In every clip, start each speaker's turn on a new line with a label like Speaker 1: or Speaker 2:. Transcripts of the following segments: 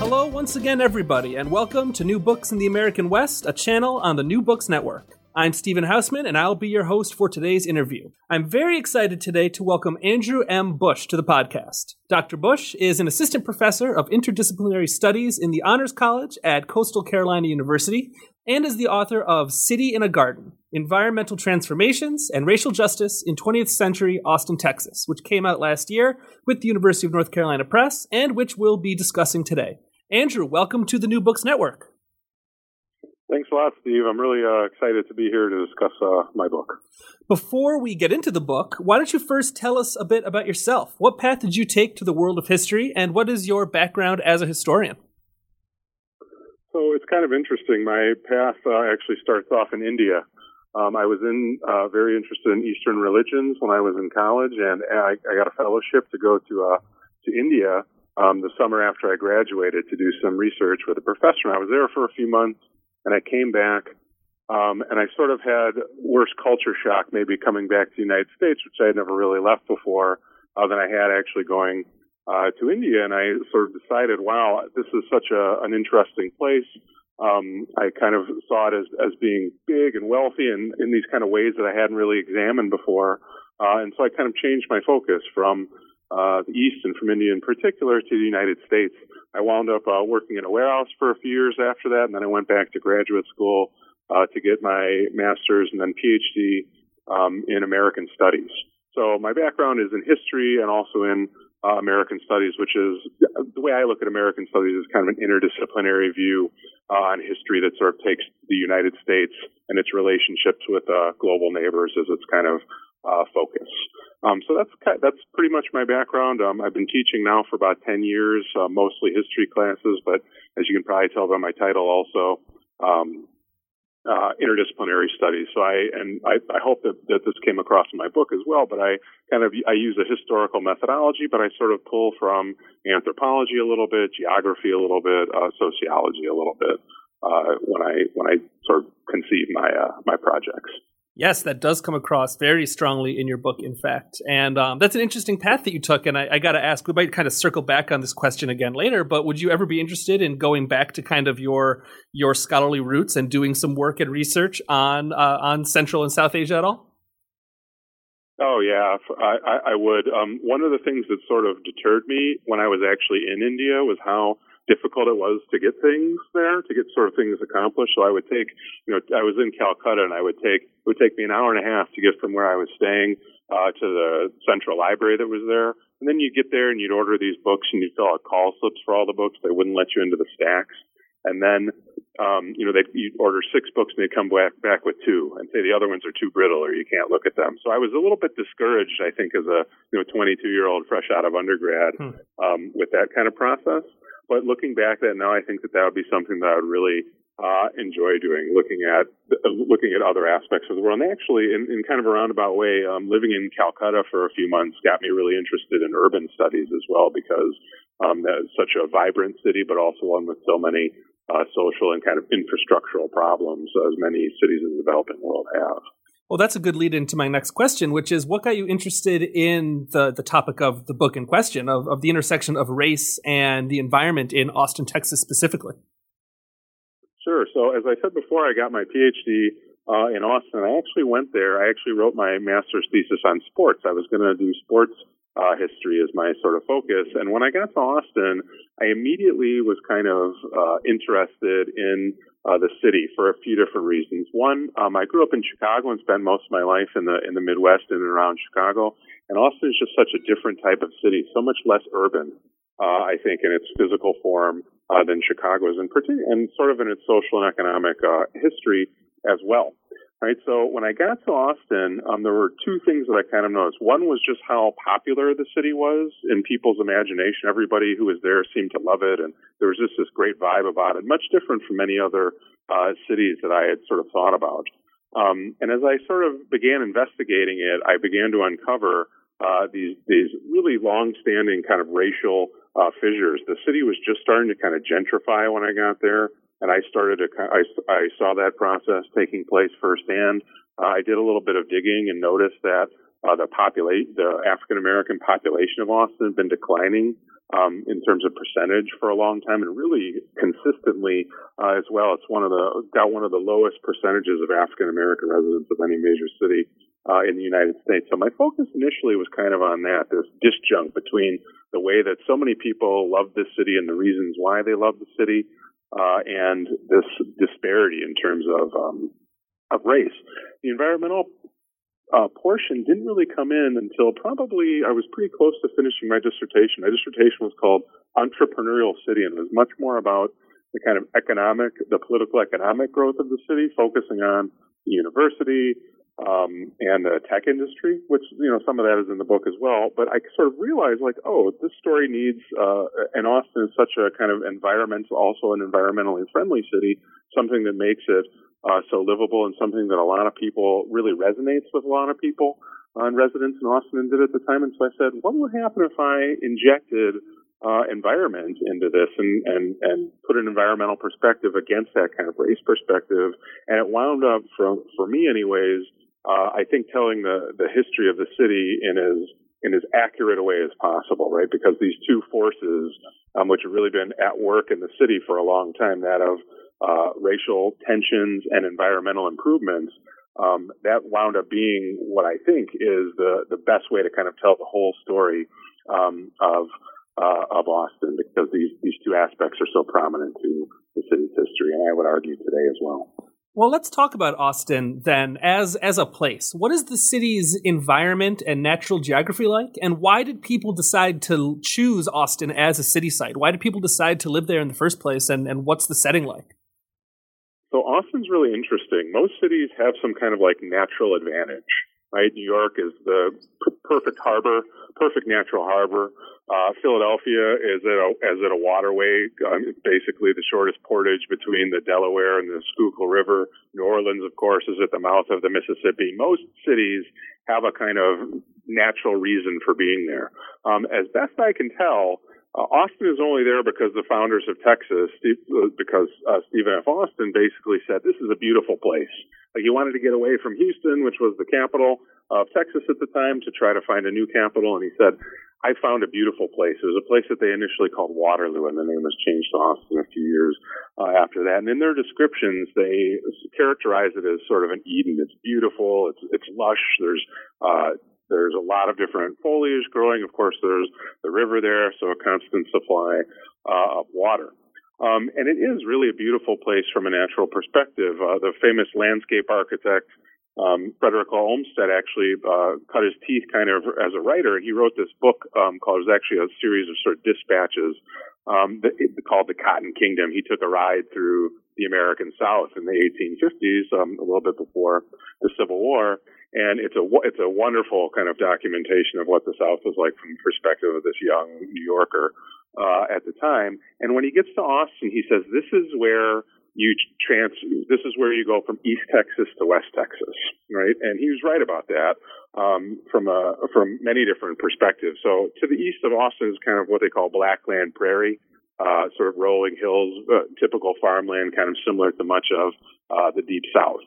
Speaker 1: Hello, once again, everybody, and welcome to New Books in the American West, a channel on the New Books Network. I'm Stephen Hausman, and I'll be your host for today's interview. I'm very excited today to welcome Andrew M. Busch to the podcast. Dr. Busch is an assistant professor of interdisciplinary studies in the Honors College at Coastal Carolina University and is the author of City in a Garden Environmental Transformations and Racial Justice in 20th Century Austin, Texas, which came out last year with the University of North Carolina Press and which we'll be discussing today. Andrew, welcome to the New Books Network.
Speaker 2: Thanks a lot, Steve. I'm really uh, excited to be here to discuss uh, my book.
Speaker 1: Before we get into the book, why don't you first tell us a bit about yourself? What path did you take to the world of history, and what is your background as a historian?
Speaker 2: So it's kind of interesting. My path uh, actually starts off in India. Um, I was in uh, very interested in Eastern religions when I was in college, and I, I got a fellowship to go to uh, to India um, the summer after I graduated to do some research with a professor. I was there for a few months, and I came back, um, and I sort of had worse culture shock maybe coming back to the United States, which I had never really left before, uh, than I had actually going uh, to India. And I sort of decided, wow, this is such a, an interesting place. Um, I kind of saw it as, as being big and wealthy and in these kind of ways that I hadn't really examined before. Uh, and so I kind of changed my focus from uh, the East and from India in particular to the United States. I wound up uh, working in a warehouse for a few years after that, and then I went back to graduate school uh, to get my master's and then PhD um, in American Studies. So my background is in history and also in uh, American Studies, which is the way I look at American Studies is kind of an interdisciplinary view uh, on history that sort of takes the United States and its relationships with uh, global neighbors as its kind of uh, focus. Um, so that's that's pretty much my background. Um, I've been teaching now for about ten years, uh, mostly history classes, but as you can probably tell by my title, also um, uh, interdisciplinary studies. So I and I, I hope that, that this came across in my book as well. But I kind of I use a historical methodology, but I sort of pull from anthropology a little bit, geography a little bit, uh, sociology a little bit uh, when I when I sort of conceive my uh, my projects.
Speaker 1: Yes, that does come across very strongly in your book, in fact. And um, that's an interesting path that you took. And I, I got to ask, we might kind of circle back on this question again later, but would you ever be interested in going back to kind of your your scholarly roots and doing some work and research on uh, on Central and South Asia at all?
Speaker 2: Oh yeah, I, I would. Um, one of the things that sort of deterred me when I was actually in India was how difficult it was to get things there, to get sort of things accomplished. So I would take, you know, I was in Calcutta and I would take, it would take me an hour and a half to get from where I was staying, uh, to the central library that was there. And then you'd get there and you'd order these books and you'd fill out call slips for all the books. They wouldn't let you into the stacks. And then, um, you know, they you'd order six books and they'd come back, back with two and say the other ones are too brittle or you can't look at them. So I was a little bit discouraged, I think, as a, you know, 22 year old fresh out of undergrad, hmm. um, with that kind of process. But looking back at now, I think that that would be something that I would really uh, enjoy doing, looking at uh, looking at other aspects of the world. And actually, in, in kind of a roundabout way, um, living in Calcutta for a few months got me really interested in urban studies as well, because um, that's such a vibrant city, but also one with so many uh, social and kind of infrastructural problems as many cities in the developing world have.
Speaker 1: Well, that's a good lead into my next question, which is what got you interested in the, the topic of the book in question, of, of the intersection of race and the environment in Austin, Texas specifically?
Speaker 2: Sure. So, as I said before, I got my PhD uh, in Austin. I actually went there. I actually wrote my master's thesis on sports. I was going to do sports uh, history as my sort of focus. And when I got to Austin, I immediately was kind of uh, interested in uh, the city for a few different reasons. One, um, I grew up in Chicago and spent most of my life in the in the Midwest and around Chicago, and Austin is just such a different type of city, so much less urban. Uh, I think in its physical form uh, than Chicago is, in particular, and sort of in its social and economic uh, history as well. Right. So when I got to Austin, um, there were two things that I kind of noticed. One was just how popular the city was in people's imagination. Everybody who was there seemed to love it, and there was just this great vibe about it, much different from many other uh, cities that I had sort of thought about. Um, and as I sort of began investigating it, I began to uncover uh, these these really long-standing kind of racial uh, fissures. The city was just starting to kind of gentrify when I got there and I started I, I saw that process taking place firsthand. Uh, I did a little bit of digging and noticed that uh, the populate, the African American population of Austin had been declining um, in terms of percentage for a long time, and really consistently uh, as well. It's one of the got one of the lowest percentages of African American residents of any major city uh, in the United States. So my focus initially was kind of on that, this disjunct between the way that so many people love this city and the reasons why they love the city, uh, and this disparity in terms of um, of race. The environmental uh, portion didn't really come in until probably I was pretty close to finishing my dissertation. My dissertation was called Entrepreneurial City, and it was much more about the kind of economic, the political economic growth of the city, focusing on the university, um, and the tech industry, which you know some of that is in the book as well. But I sort of realized like, oh, this story needs, uh, and Austin is such a kind of environmental, also an environmentally friendly city, something that makes it uh, so livable and something that a lot of people really resonates with a lot of people uh, and residents in Austin and did at the time. And so I said, what would happen if I injected uh, environment into this and, and, and put an environmental perspective against that kind of race perspective. And it wound up, for, for me anyways, uh, I think telling the, the history of the city in as in as accurate a way as possible, right? Because these two forces, um, which have really been at work in the city for a long time, that of uh, racial tensions and environmental improvements, um, that wound up being what I think is the the best way to kind of tell the whole story um, of uh, of Austin, because these these two aspects are so prominent to the city's history, and I would argue today as well.
Speaker 1: Well, let's talk about Austin then as as a place. What is the city's environment and natural geography like, and why did people decide to choose Austin as a city site? Why did people decide to live there in the first place, and, and what's the setting like?
Speaker 2: So Austin's really interesting. Most cities have some kind of like natural advantage right? New York is the perfect harbor, perfect natural harbor. Uh, Philadelphia is at a, is at a waterway, um, basically the shortest portage between the Delaware and the Schuylkill River. New Orleans, of course, is at the mouth of the Mississippi. Most cities have a kind of natural reason for being there. Um, as best I can tell, uh, Austin is only there because the founders of Texas, Steve, uh, because uh, Stephen F. Austin basically said this is a beautiful place. Like he wanted to get away from Houston, which was the capital of Texas at the time, to try to find a new capital. And he said, I found a beautiful place. It was a place that they initially called Waterloo, and the name was changed to Austin a few years uh, after that. And in their descriptions, they characterize it as sort of an Eden. It's beautiful. It's it's lush. There's uh, there's a lot of different foliage growing. Of course, there's the river there, so a constant supply uh, of water. Um, and it is really a beautiful place from a natural perspective. Uh, the famous landscape architect um, Frederick Olmsted actually uh, cut his teeth kind of as a writer. He wrote this book um, called, it was actually a series of sort of dispatches um, that, called The Cotton Kingdom. He took a ride through the American South in the 1850s, um, a little bit before the Civil War, and it's a it's a wonderful kind of documentation of what the South was like from the perspective of this young New Yorker uh, at the time. And when he gets to Austin, he says, "This is where you trans. This is where you go from East Texas to West Texas, right?" And he was right about that um, from a from many different perspectives. So to the east of Austin is kind of what they call Blackland Prairie. Uh, sort of rolling hills, uh, typical farmland, kind of similar to much of uh, the deep south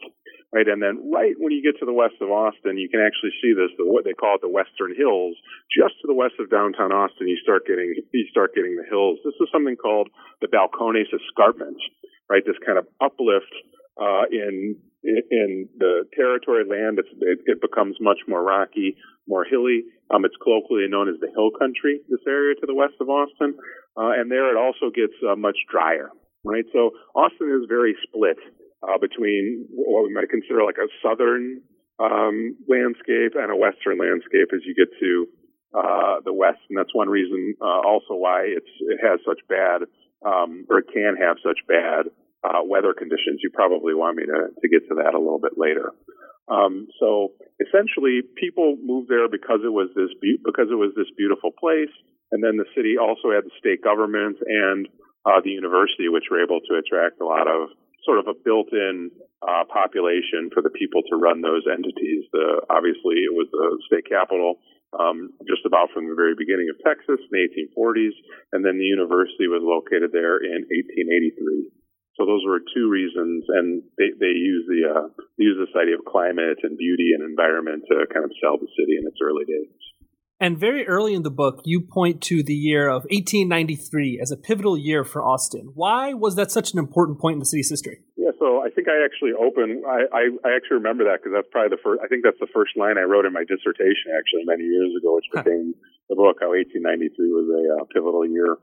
Speaker 2: right? And then right when you get to the west of Austin, you can actually see this, the, what they call it the Western Hills. Just to the west of downtown Austin, you start getting you start getting the hills. This is something called the Balcones Escarpment, right? This kind of uplift uh, in in the territory land. It, it, becomes much more rocky, more hilly. Um, it's colloquially known as the Hill Country. This area to the west of Austin, uh, and there it also gets uh, much drier. Right, so Austin is very split uh, between what we might consider like a southern um, landscape and a western landscape as you get to uh, the west, and that's one reason uh, also why it's it has such bad um, or it can have such bad uh, weather conditions. You probably want me to, to get to that a little bit later. Um, so essentially, people moved there because it was this be- because it was this beautiful place, and then the city also had the state government and uh, the university, which were able to attract a lot of sort of a built-in uh, population for the people to run those entities. The, obviously, it was the state capital um, just about from the very beginning of Texas in the 1840s, and then the university was located there in 1883. So those were two reasons, and they, they use the uh, use this idea of climate and beauty and environment to kind of sell the city in its early days.
Speaker 1: And very early in the book, you point to the year of 1893 as a pivotal year for Austin. Why was that such an important point in the city's history?
Speaker 2: Yeah, so I think I actually open. I, I, I actually remember that because that's probably the first. I think that's the first line I wrote in my dissertation actually many years ago, which became the book. How 1893 was a uh, pivotal year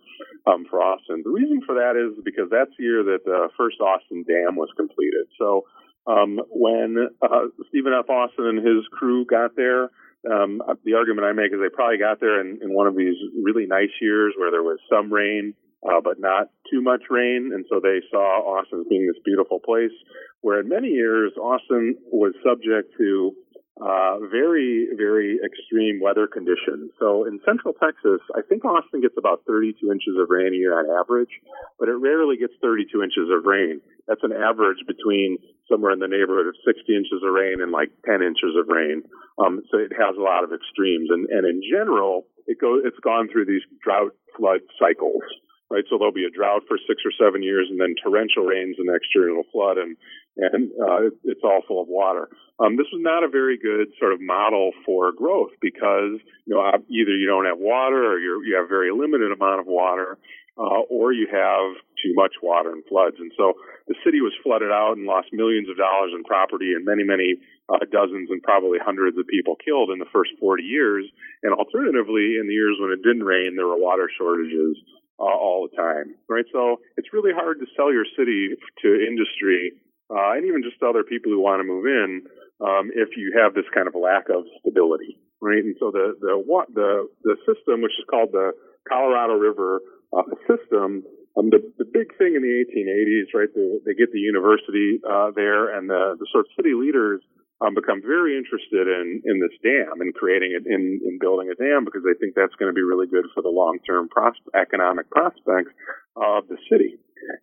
Speaker 2: um, for Austin. The reason for that is because that's the year that the first Austin Dam was completed. So um, when uh, Stephen F. Austin and his crew got there um, the argument I make is they probably got there in, in one of these really nice years where there was some rain, uh, but not too much rain. And so they saw Austin as being this beautiful place, where in many years, Austin was subject to uh, very, very extreme weather conditions. So in central Texas, I think Austin gets about 32 inches of rain a year on average, but it rarely gets 32 inches of rain. That's an average between somewhere in the neighborhood of 60 inches of rain and like 10 inches of rain. Um, so it has a lot of extremes. And, and in general, it goes, it's gone through these drought flood cycles right? So there'll be a drought for six or seven years, and then torrential rains the next year, and it'll flood, and and uh, it's all full of water. Um, this was not a very good sort of model for growth because you know either you don't have water or you you have very limited amount of water, uh, or you have too much water and floods. And so the city was flooded out and lost millions of dollars in property and many, many uh, dozens and probably hundreds of people killed in the first 40 years. And alternatively, in the years when it didn't rain, there were water shortages uh, all the time, right? So it's really hard to sell your city to industry uh, and even just other people who want to move in um, if you have this kind of lack of stability, right? And so the the what the the system, which is called the Colorado River uh, system, um, the, the big thing in the 1880s, right? The, they get the university uh, there, and the, the sort of city leaders um, become very interested in in this dam and creating it in in building a dam because they think that's going to be really good for the long term pros- economic prospects of the city.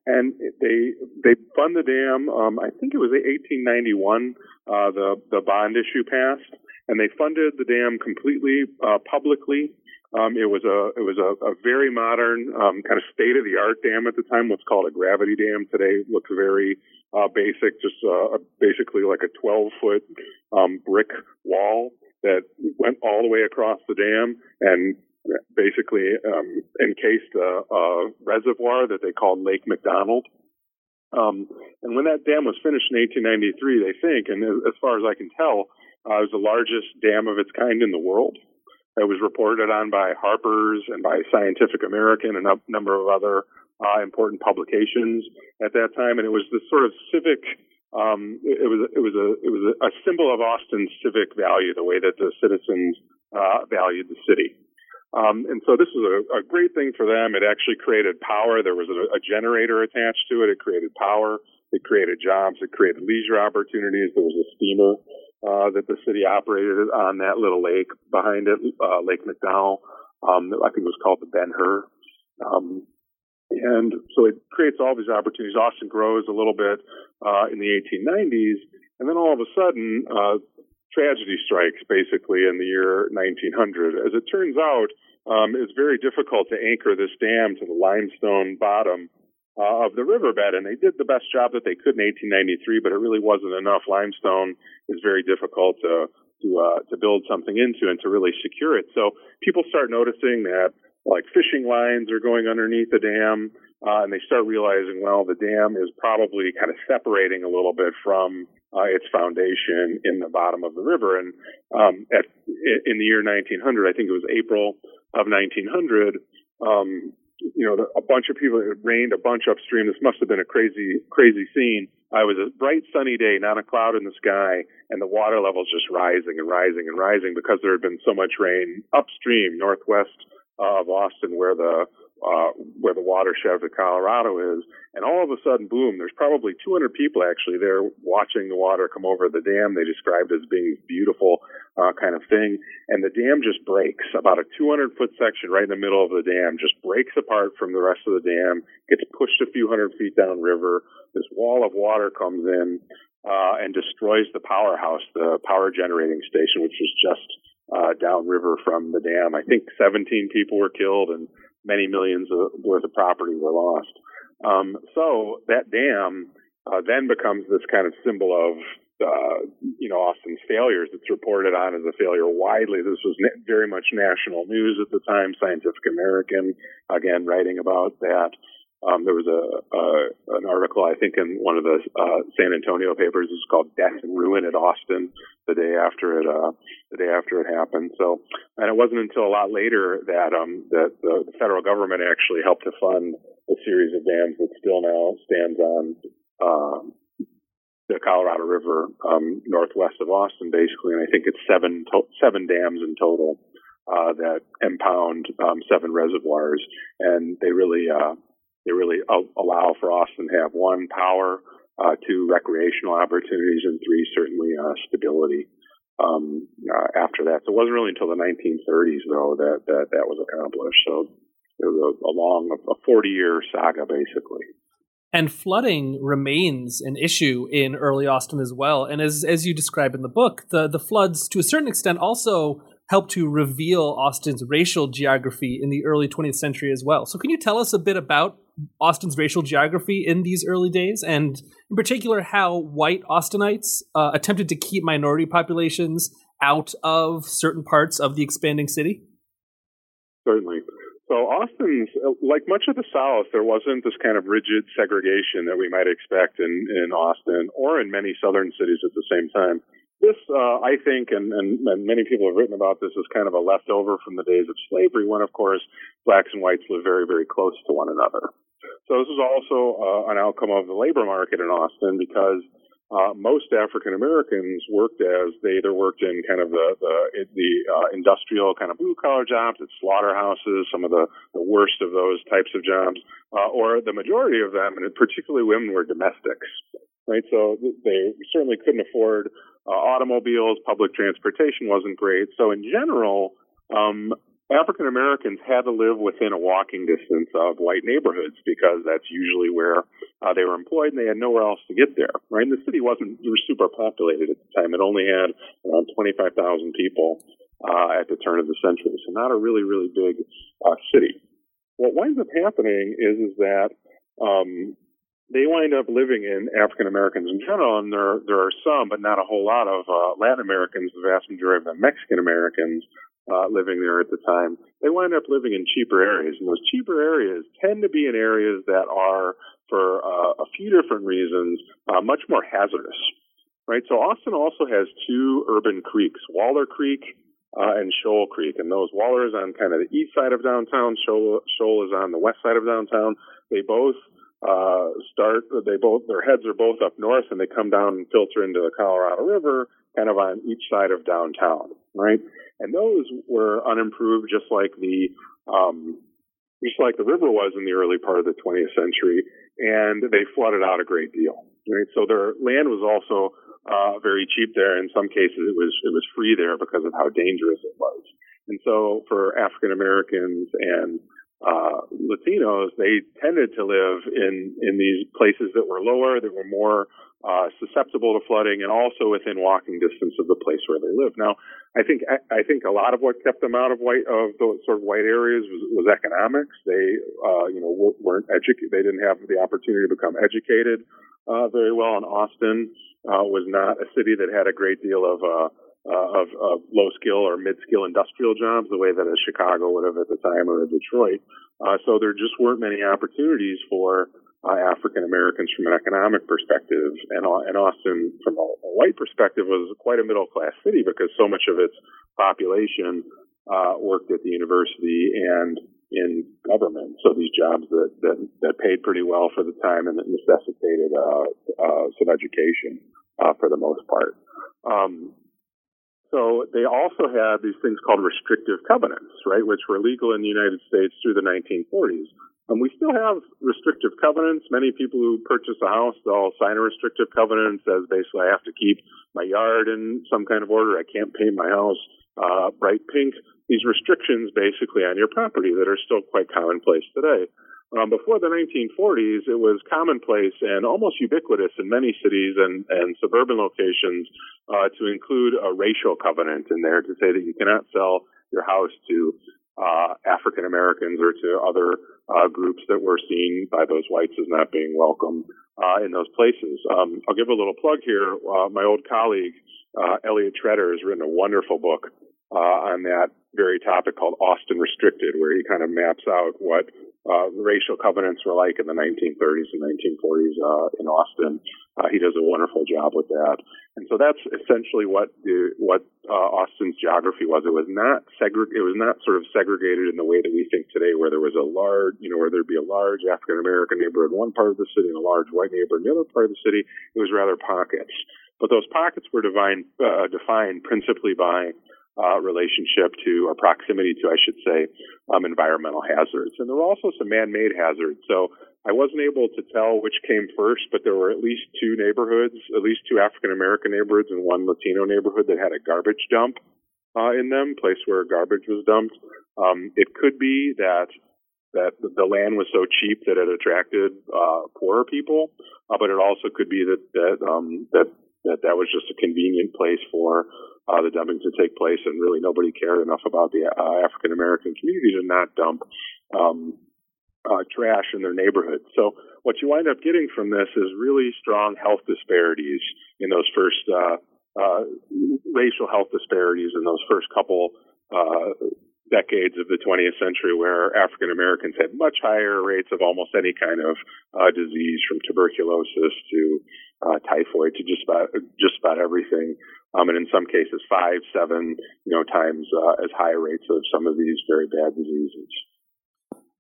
Speaker 2: And they they fund the dam. Um, I think it was 1891. Uh, the the bond issue passed, and they funded the dam completely uh, publicly. Um, it was a it was a, a very modern um, kind of state of the art dam at the time. What's called a gravity dam today looks very uh, basic, just uh, basically like a 12 foot um, brick wall that went all the way across the dam and basically um, encased a, a reservoir that they called Lake McDonald. Um, and when that dam was finished in 1893, they think, and as far as I can tell, uh, it was the largest dam of its kind in the world. It was reported on by Harper's and by Scientific American and a number of other uh, important publications at that time, and it was this sort of civic. Um, it, was it was a it was a, a, symbol of Austin's civic value, the way that the citizens uh, valued the city. Um, and so this was a, a, great thing for them. It actually created power. There was a, a generator attached to it. It created power. It created jobs. It created leisure opportunities. There was a steamer uh, that the city operated on that little lake behind it, uh, Lake McDowell. Um, I think it was called the Ben Hur. Um, and so it creates all these opportunities. Austin grows a little bit uh, in the 1890s, and then all of a sudden, uh, tragedy strikes basically in the year 1900. As it turns out, um, it's very difficult to anchor this dam to the limestone bottom uh, of the riverbed, and they did the best job that they could in 1893, but it really wasn't enough. Limestone is very difficult to to uh, to build something into and to really secure it. So people start noticing that like fishing lines are going underneath the dam, uh, and they start realizing, well, the dam is probably kind of separating a little bit from uh, its foundation in the bottom of the river. And um, at, in the year 1900, I think it was April of 1900, um, you know, a bunch of people, it rained a bunch upstream. This must have been a crazy, crazy scene. It was a bright sunny day, not a cloud in the sky, and the water levels just rising and rising and rising because there had been so much rain upstream, northwest of Austin where the uh, where the watershed of the Colorado is, and all of a sudden, boom! There's probably 200 people actually there watching the water come over the dam. They described as being beautiful uh, kind of thing, and the dam just breaks. About a 200 foot section right in the middle of the dam just breaks apart from the rest of the dam, gets pushed a few hundred feet down river. This wall of water comes in uh, and destroys the powerhouse, the power generating station, which was just uh, downriver from the dam. I think 17 people were killed and many millions of, worth of property were lost. Um, so that dam uh, then becomes this kind of symbol of uh, you know Austin's failures. It's reported on as a failure widely. This was na- very much national news at the time. Scientific American again writing about that. Um, there was a, a, an article I think in one of the uh, San Antonio papers. It's called "Death and Ruin at Austin." The day after it, uh, the day after it happened. So, and it wasn't until a lot later that um, that the, federal government actually helped to fund a series of dams that still now stands on uh, the Colorado River um, northwest of Austin, basically. And I think it's seven to- seven dams in total uh, that impound um, seven reservoirs, and they really uh, they really allow for Austin to have one power, uh, two recreational opportunities, and three certainly uh, stability. Um, uh, after that, so it wasn't really until the 1930s though that that, that was accomplished. So it was a, a long, a 40 year saga basically.
Speaker 1: And flooding remains an issue in early Austin as well. And as as you describe in the book, the the floods to a certain extent also helped to reveal Austin's racial geography in the early 20th century as well. So, can you tell us a bit about Austin's racial geography in these early days, and in particular, how white Austinites uh, attempted to keep minority populations out of certain parts of the expanding city?
Speaker 2: Certainly. So, Austin's, like much of the South, there wasn't this kind of rigid segregation that we might expect in, in Austin or in many southern cities at the same time this, uh, I think, and, and, and, many people have written about this as kind of a leftover from the days of slavery, when, of course, blacks and whites lived very, very close to one another. So this is also uh, an outcome of the labor market in Austin because uh, most African Americans worked as they either worked in kind of the the, the uh, industrial kind of blue collar jobs at slaughterhouses, some of the, the worst of those types of jobs, uh, or the majority of them, and particularly women, were domestics. Right, so they certainly couldn't afford uh, automobiles, public transportation wasn't great. So in general, um, African Americans had to live within a walking distance of white neighborhoods because that's usually where uh, they were employed and they had nowhere else to get there. Right? And the city wasn't super populated at the time. It only had around 25,000 people uh, at the turn of the century. So not a really, really big uh, city. What winds up happening is, is that um, they wind up living in African Americans in general, and there there are some, but not a whole lot of uh, Latin Americans. The vast majority of them Mexican Americans uh, living there at the time. They wind up living in cheaper areas, and those cheaper areas tend to be in areas that are, for uh, a few different reasons, uh, much more hazardous. Right. So Austin also has two urban creeks, Waller Creek uh, and Shoal Creek. And those Waller is on kind of the east side of downtown. Shoal, Shoal is on the west side of downtown. They both uh, start. They both their heads are both up north, and they come down and filter into the Colorado River, kind of on each side of downtown, right? And those were unimproved, just like the um, just like the river was in the early part of the 20th century, and they flooded out a great deal. Right, so their land was also uh, very cheap there. In some cases, it was it was free there because of how dangerous it was. And so, for African Americans and uh, Latinos, they tended to live in, in these places that were lower, that were more uh, susceptible to flooding, and also within walking distance of the place where they lived. Now, I think I, I think a lot of what kept them out of white of those sort of white areas was, was economics. They, uh, you know, weren't educated. They didn't have the opportunity to become educated uh, very well. And Austin uh, was not a city that had a great deal of uh, uh, of, of low skill or mid skill industrial jobs the way that a Chicago would have at the time or a Detroit. Uh, so there just weren't many opportunities for uh, African Americans from an economic perspective, and, and Austin, from a, a, white perspective, was quite a middle class city because so much of its population uh, worked at the university and in government. So these jobs that that, that paid pretty well for the time and that necessitated uh, uh, some education uh, for the most part. Um, so they also had these things called restrictive covenants, right, which were legal in the United States through the 1940s. And we still have restrictive covenants. Many people who purchase a house, they'll sign a restrictive covenant that says basically I have to keep my yard in some kind of order. I can't paint my house uh, bright pink. These restrictions basically on your property that are still quite commonplace today. Um, before the 1940s, it was commonplace and almost ubiquitous in many cities and, and suburban locations uh, to include a racial covenant in there to say that you cannot sell your house to uh, African Americans or to other uh, groups that were seen by those whites as not being welcome uh, in those places. Um, I'll give a little plug here. Uh, my old colleague uh, Eliot Tretter has written a wonderful book uh, on that very topic called Austin Restricted, where he kind of maps out what uh, racial covenants were like in the 1930s and 1940s uh, in Austin. Uh, he does a wonderful job with that, and so that's essentially what the what uh, Austin's geography was. It was not segreg- It was not sort of segregated in the way that we think today, where there was a large, you know, where there'd be a large African American neighborhood in one part of the city and a large white neighborhood in the other part of the city. It was rather pockets, but those pockets were defined uh, defined principally by uh, relationship to, or proximity to, I should say, um, environmental hazards. And there were also some man-made hazards. So I wasn't able to tell which came first, but there were at least two neighborhoods, at least two African American neighborhoods and one Latino neighborhood that had a garbage dump uh, in them, place where garbage was dumped. Um, it could be that that the land was so cheap that it attracted uh, poorer people, uh, but it also could be that that um, that that that was just a convenient place for uh, the dumping to take place, and really nobody cared enough about the uh, African American community to not dump um, uh, trash in their neighborhood. So what you wind up getting from this is really strong health disparities in those first uh, uh, racial health disparities in those first couple uh, decades of the 20th century where African Americans had much higher rates of almost any kind of uh, disease from tuberculosis to uh, typhoid to just about just about everything um, and in some cases five seven you know times uh, as high rates of some of these very bad diseases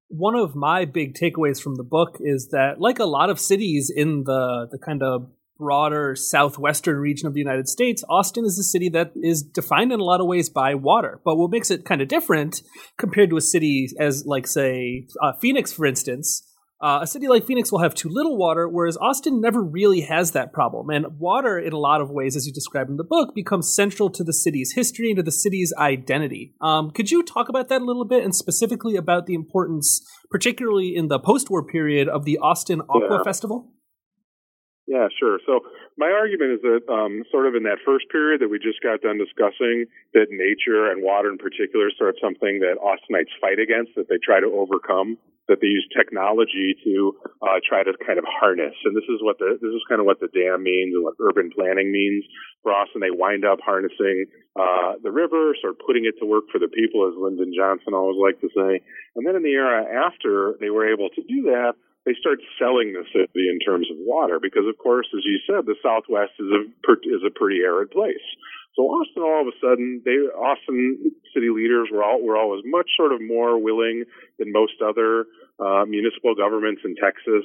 Speaker 1: one of my big takeaways from the book is that like a lot of cities in the the kind of broader southwestern region of the United States, Austin is a city that is defined in a lot of ways by water. But what makes it kind of different compared to a city as, like, say, uh, Phoenix, for instance, uh, a city like Phoenix will have too little water, whereas Austin never really has that problem. And water, in a lot of ways, as you describe in the book, becomes central to the city's history and to the city's identity. Um, could you talk about that a little bit, and specifically about the importance, particularly in the post-war period, of the Austin Aqua
Speaker 2: yeah.
Speaker 1: Festival?
Speaker 2: Yeah, sure. So my argument is that um, sort of in that first period that we just got done discussing, that nature and water in particular sort of something that Austinites fight against, that they try to overcome, that they use technology to uh, try to kind of harness. And this is what the this is kind of what the dam means and what urban planning means for Austin. They wind up harnessing uh, the river, sort of putting it to work for the people, as Lyndon Johnson always liked to say. And then in the era after they were able to do that they start selling the city in terms of water because, of course, as you said, the Southwest is a is a pretty arid place. So Austin, all of a sudden, they Austin city leaders were all were always much sort of more willing than most other uh, municipal governments in Texas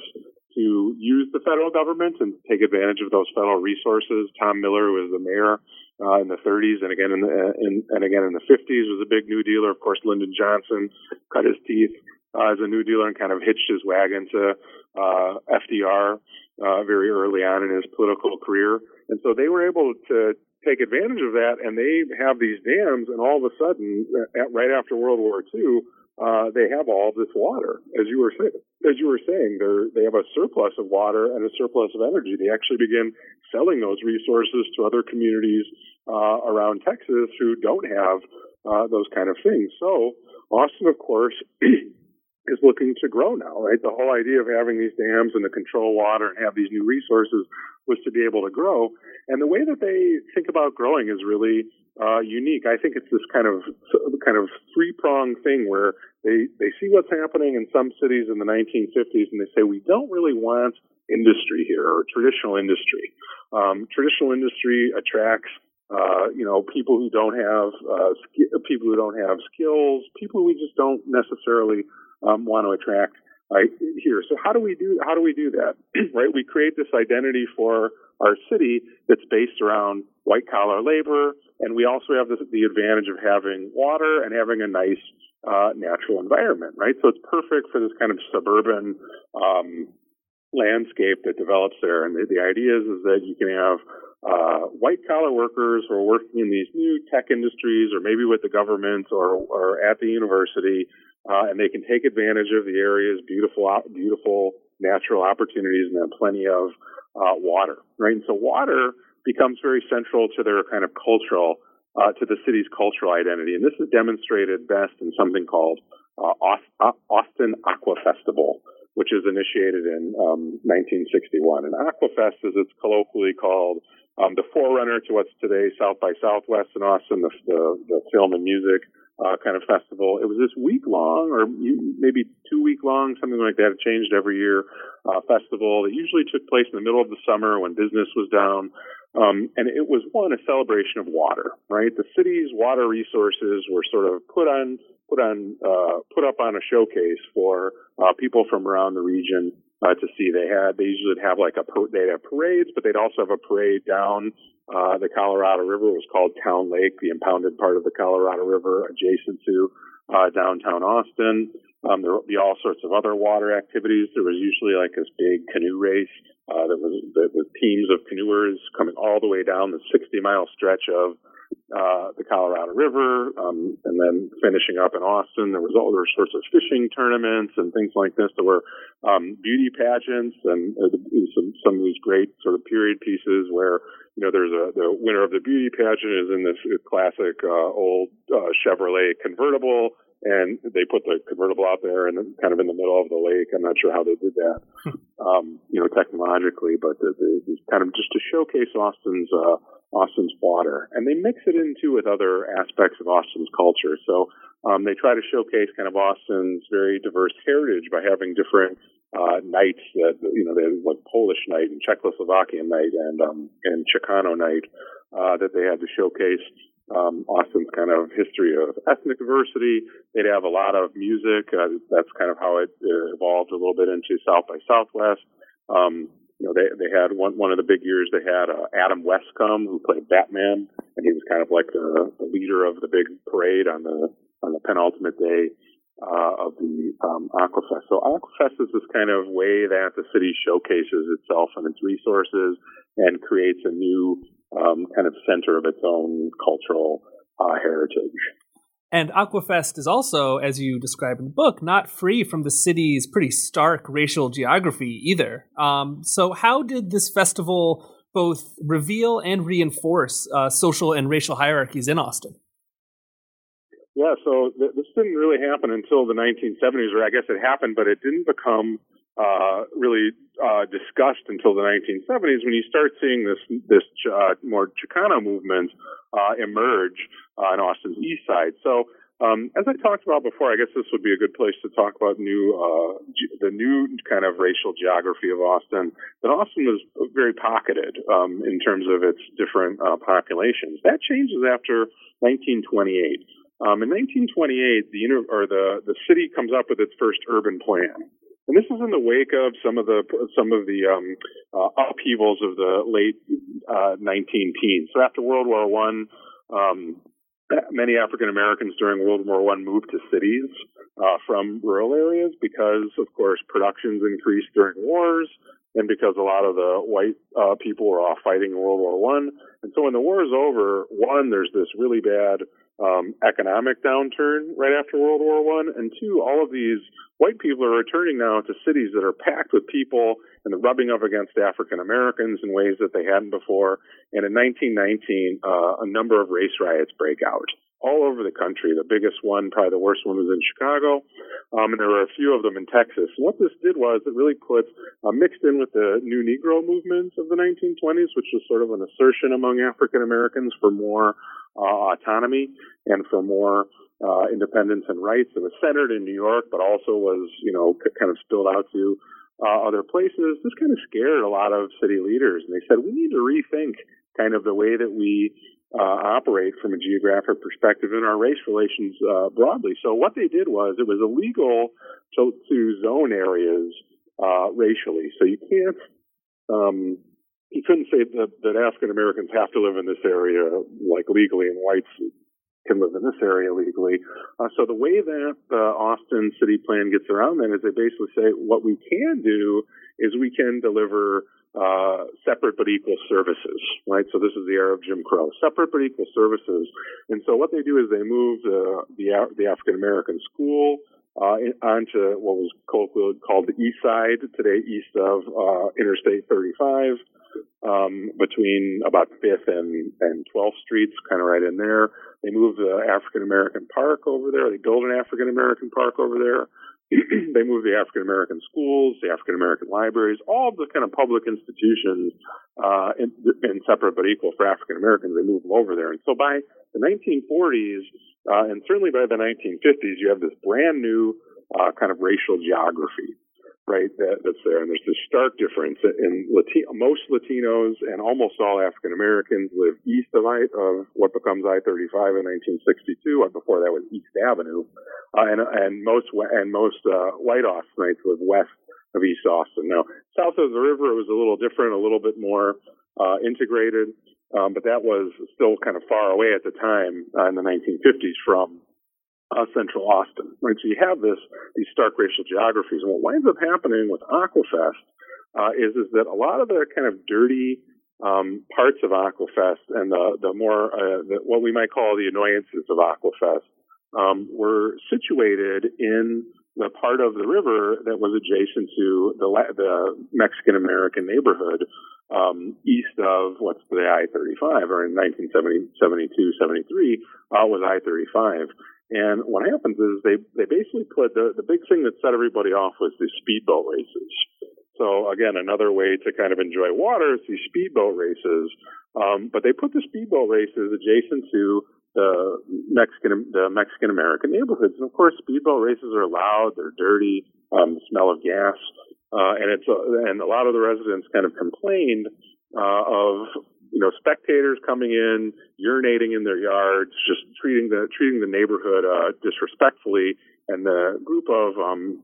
Speaker 2: to use the federal government and take advantage of those federal resources. Tom Miller was the mayor uh, in the 30s, and again in the in, and again in the 50s was a big New Dealer. Of course, Lyndon Johnson cut his teeth uh, as a New Dealer and kind of hitched his wagon to uh, FDR uh, very early on in his political career. And so they were able to take advantage of that, and they have these dams, and all of a sudden, at, right after World War II, uh, they have all this water, as you were saying. As you were saying, they they have a surplus of water and a surplus of energy. They actually begin selling those resources to other communities uh, around Texas who don't have uh, those kind of things. So Austin, of course, is looking to grow now, right? The whole idea of having these dams and to control water and have these new resources was to be able to grow. And the way that they think about growing is really uh, unique. I think it's this kind of kind of three prong thing where they they see what's happening in some cities in the 1950s and they say we don't really want industry here or traditional industry. Um, traditional industry attracts uh, you know, people who don't have uh, sk- people who don't have skills, people we just don't necessarily um, want to attract uh, here. So how do we do how do we do that? right, we create this identity for our city that's based around white collar labor, and we also have the, the advantage of having water and having a nice uh, natural environment, right? So it's perfect for this kind of suburban um, landscape that develops there. And the, the idea is, is that you can have uh, white collar workers who are working in these new tech industries, or maybe with the government, or, or at the university, uh, and they can take advantage of the area's beautiful, beautiful natural opportunities and then plenty of uh, water, right? And so water becomes very central to their kind of cultural, uh, to the city's cultural identity. And this is demonstrated best in something called uh, Austin Aqua Festival, which is initiated in um, 1961. And Aquafest, as it's colloquially called, um, the forerunner to what's today South by Southwest in Austin, the, the, the film and music uh, kind of festival. It was this week long, or maybe two week long, something like that. It changed every year. Uh, festival that usually took place in the middle of the summer when business was down. Um, and it was one a celebration of water, right? The city's water resources were sort of put on put on uh, put up on a showcase for uh, people from around the region uh, to see. They had they usually have like a they'd have parades, but they'd also have a parade down uh, the Colorado River. It was called Town Lake, the impounded part of the Colorado River adjacent to uh, downtown Austin. Um, there would be all sorts of other water activities. There was usually like this big canoe race uh, that was that, with teams of canoers coming all the way down the 60 mile stretch of uh, the Colorado River, um, and then finishing up in Austin. There was all other sorts of fishing tournaments and things like this. There were um, beauty pageants and uh, some some of these great sort of period pieces where you know there's a the winner of the beauty pageant is in this classic uh, old uh, Chevrolet convertible and they put the convertible out there and kind of in the middle of the lake. I'm not sure how they did that, um, you know, technologically, but the, the, kind of just to showcase Austin's uh, Austin's water, and they mix it into with other aspects of Austin's culture. So um, they try to showcase kind of Austin's very diverse heritage by having different uh, nights that you know they have like Polish night and Czechoslovakian night and um, and Chicano night uh, that they had to showcase um, Austin's kind of history of ethnic diversity. They'd have a lot of music. Uh, that's kind of how it uh, evolved a little bit into South by Southwest. Um, you know, they they had one one of the big years. They had uh, Adam West come, who played Batman, and he was kind of like the, the leader of the big parade on the on the penultimate day uh, of the um, Aquafest. So Aquafest is this kind of way that the city showcases itself and its resources and creates a new um, kind of center of its own cultural uh, heritage.
Speaker 1: And Aquafest is also, as you describe in the book, not free from the city's pretty stark racial geography either. Um, so, how did this festival both reveal and reinforce uh, social and racial hierarchies in Austin?
Speaker 2: Yeah, so th- this didn't really happen until the 1970s, or I guess it happened, but it didn't become uh, really uh, discussed until the 1970s when you start seeing this this uh, more Chicano movement uh, emerge uh, in Austin's east side. So. Um, as I talked about before, I guess this would be a good place to talk about new, uh, the new kind of racial geography of Austin. That Austin was very pocketed um, in terms of its different populations. That changes after 1928. Um, in 1928, the or the the city comes up with its first urban plan, and this is in the wake of some of the some of the um, uh, upheavals of the late uh, 19 teens. So after World War One, um, many African Americans during World War One moved to cities uh, from rural areas because, of course, productions increased during wars, and because a lot of the white uh, people were off fighting World War One. And so when the war is over, one, there's this really bad um, economic downturn right after World War One, and two, all of these white people are returning now to cities that are packed with people and the rubbing up against African Americans in ways that they hadn't before. And in 1919, uh, a number of race riots break out all over the country. The biggest one, probably the worst one, was in Chicago, um, and there were a few of them in Texas. And what this did was it really put uh, mixed in with the new Negro movements of the 1920s, which was sort of an assertion among African Americans for more autonomy and for more uh, independence and rights. It was centered in New York, but also was, you know, kind of spilled out to uh, other places. This kind of scared a lot of city leaders, and they said we need to rethink kind of the way that we uh, operate from a geographic perspective in our race relations uh, broadly. So what they did was it was illegal to, to zone areas uh, racially. So you can't um, he couldn't say that, that African Americans have to live in this area like legally and whites can live in this area legally. Uh, so the way that the Austin city plan gets around that is they basically say what we can do is we can deliver uh, separate but equal services, right? So this is the era of Jim Crow, separate but equal services. And so what they do is they move the the, the African American school uh, onto what was colloquially called the East Side, today east of uh, Interstate 35, um, between about 5th and, and 12th Streets, kind of right in there. They moved the African American Park over there. They built an African American Park over there. they moved the African American schools, the African American libraries, all the kind of public institutions, uh, in, in separate but equal for African Americans. They moved them over there. And so by the 1940s, uh, and certainly by the 1950s, you have this brand new uh, kind of racial geography right, that, that's there. And there's this stark difference in Latino, most Latinos and almost all African Americans live east of I, of what becomes I-35 in 1962, and before that was East Avenue. Uh, and, and most, and most, uh, white Austinites live west of East Austin. Now, south of the river, it was a little different, a little bit more, uh, integrated. Um, but that was still kind of far away at the time uh, in the 1950s from uh, central Austin, right? So you have this these stark racial geographies, and what winds up happening with Aquafest uh, is is that a lot of the kind of dirty um, parts of Aquafest and the the more uh, the, what we might call the annoyances of Aquafest um, were situated in the part of the river that was adjacent to the the Mexican American neighborhood um, east of what's the I-35, or in 1972, 73 uh, was I-35. And what happens is they, they basically put the, the big thing that set everybody off was the speedboat races. So again, another way to kind of enjoy water is these speedboat races. Um, but they put the speedboat races adjacent to the Mexican the Mexican American neighborhoods, and of course, speedboat races are loud, they're dirty, um, smell of gas, uh, and it's uh, and a lot of the residents kind of complained uh, of you know, spectators coming in, urinating in their yards, just treating the treating the neighborhood uh, disrespectfully, and the group of um,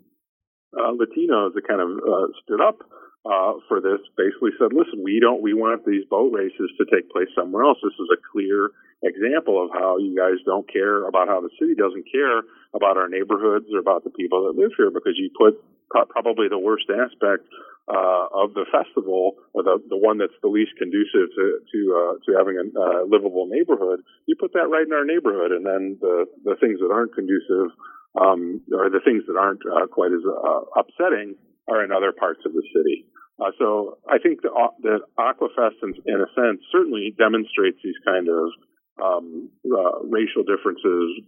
Speaker 2: uh, Latinos that kind of uh, stood up uh, for this basically said, "Listen, we don't. We want these boat races to take place somewhere else. This is a clear example of how you guys don't care about how the city doesn't care about our neighborhoods or about the people that live here because you put probably the worst aspect uh, of the festival, or the the one that's the least conducive to to uh, to having a uh, livable neighborhood, you put that right in our neighborhood, and then the the things that aren't conducive, um, or the things that aren't uh, quite as uh, upsetting, are in other parts of the city. Uh, so I think that, that Aquafest, in, in, a sense, certainly demonstrates these kind of um, racial differences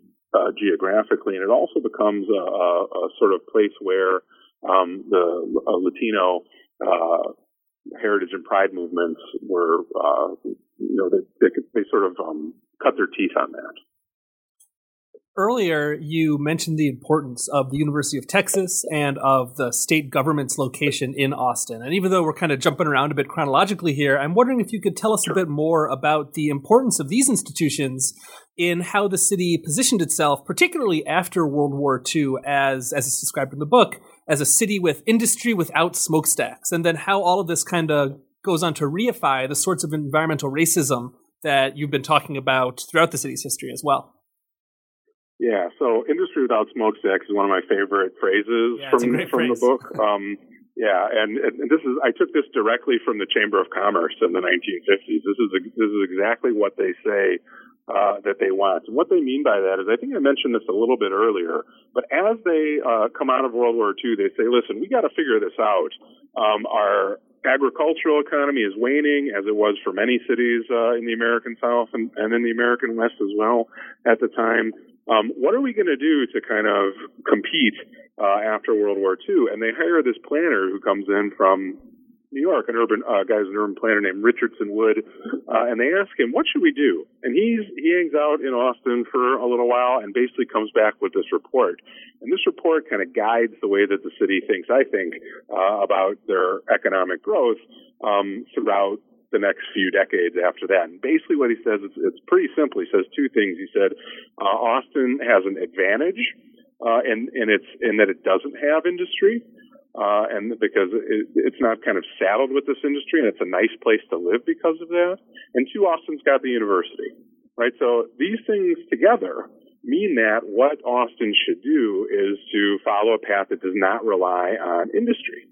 Speaker 2: geographically, and it also becomes a, a, a sort of place where um, the uh, Latino uh, heritage and pride movements were, uh, you know, they, they, they sort of um, cut their teeth on that.
Speaker 1: Earlier, you mentioned the importance of the University of Texas and of the state government's location in Austin. And even though we're kind of jumping around a bit chronologically here, I'm wondering if you could tell us sure. a bit more about the importance of these institutions in how the city positioned itself, particularly after World War II, as as it's described in the book, as a city with industry without smokestacks, and then how all of this kind of goes on to reify the sorts of environmental racism that you've been talking about throughout the city's history as well.
Speaker 2: Yeah, so industry without smokestacks is one of my favorite phrases yeah, from from phrase. the book. Um, yeah, and, and this is I took this directly from the Chamber of Commerce in the 1950s. This is this is exactly what they say uh, that they want. And what they mean by that is, I think I mentioned this a little bit earlier, but as they uh, come out of World War II, they say, listen, we got to figure this out. Um, our agricultural economy is waning, as it was for many cities uh, in the American South and, and in the American West as well at the time. Um, what are we going to do to kind of compete uh, after World War II? And they hire this planner who comes in from New York, an urban uh, guy's an urban planner named Richardson Wood, uh, and they ask him, "What should we do?" And he's he hangs out in Austin for a little while, and basically comes back with this report. And this report kind of guides the way that the city thinks, I think, uh, about their economic growth um, throughout the next few decades after that. And basically, what he says it's, it's pretty simple. He says two things. He said uh, Austin has an advantage, uh, and and it's in that it doesn't have industry. Uh, and because it, it's not kind of saddled with this industry, and it's a nice place to live because of that. And two, Austin's got the university, right? So these things together mean that what Austin should do is to follow a path that does not rely on industry,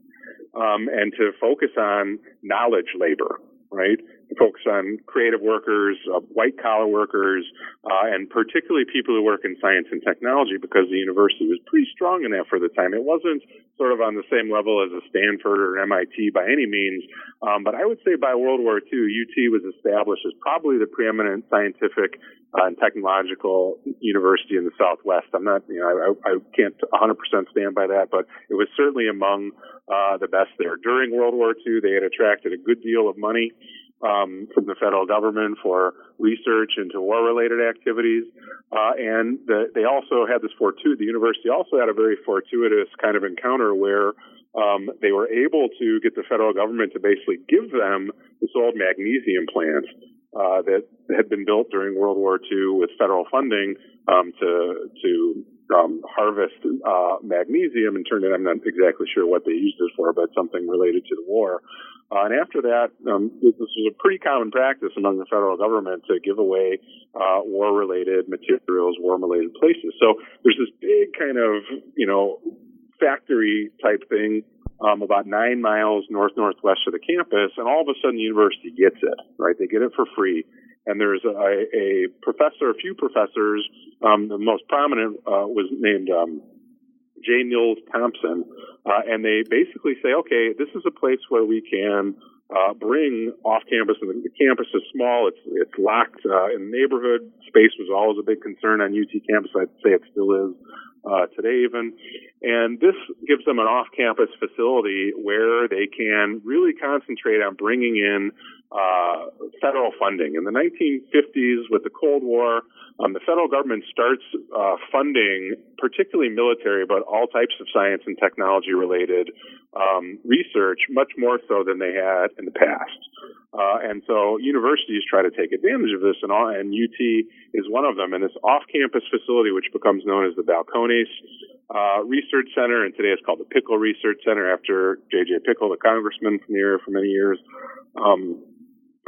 Speaker 2: um, and to focus on knowledge labor, right? Focus on creative workers, uh, white collar workers, uh, and particularly people who work in science and technology because the university was pretty strong in that for the time. It wasn't sort of on the same level as a Stanford or MIT by any means, um, but I would say by World War II, UT was established as probably the preeminent scientific uh, and technological university in the Southwest. I'm not, you know, I, I can't 100% stand by that, but it was certainly among uh, the best there. During World War II, they had attracted a good deal of money um, from the federal government for research into war-related activities, uh, and the, they also had this fortuitous. The university also had a very fortuitous kind of encounter where um, they were able to get the federal government to basically give them this old magnesium plant uh, that had been built during World War II with federal funding um, to to um, harvest uh, magnesium and turn it. I'm not exactly sure what they used it for, but something related to the war. Uh, and after that, um, this was a pretty common practice among the federal government to give away uh, war-related materials, war-related places. So there's this big kind of, you know, factory type thing um, about nine miles north northwest of the campus, and all of a sudden the university gets it. Right, they get it for free. And there's a, a professor, a few professors. Um, the most prominent uh, was named um, J. Neils Thompson, uh, and they basically say, okay, this is a place where we can uh, bring off campus, and the, the campus is small. It's it's locked uh, in the neighborhood. Space was always a big concern on UT campus. I'd say it still is uh, today even. And this gives them an off-campus facility where they can really concentrate on bringing in uh, federal funding. In the 1950s, with the Cold War, um, the federal government starts uh, funding, particularly military, but all types of science and technology related um, research, much more so than they had in the past. Uh, and so universities try to take advantage of this, and, all, and UT is one of them. And this off-campus facility, which becomes known as the Balcones uh, Research Center, and today it's called the Pickle Research Center after J.J. Pickle, the congressman from the area for many years. Um,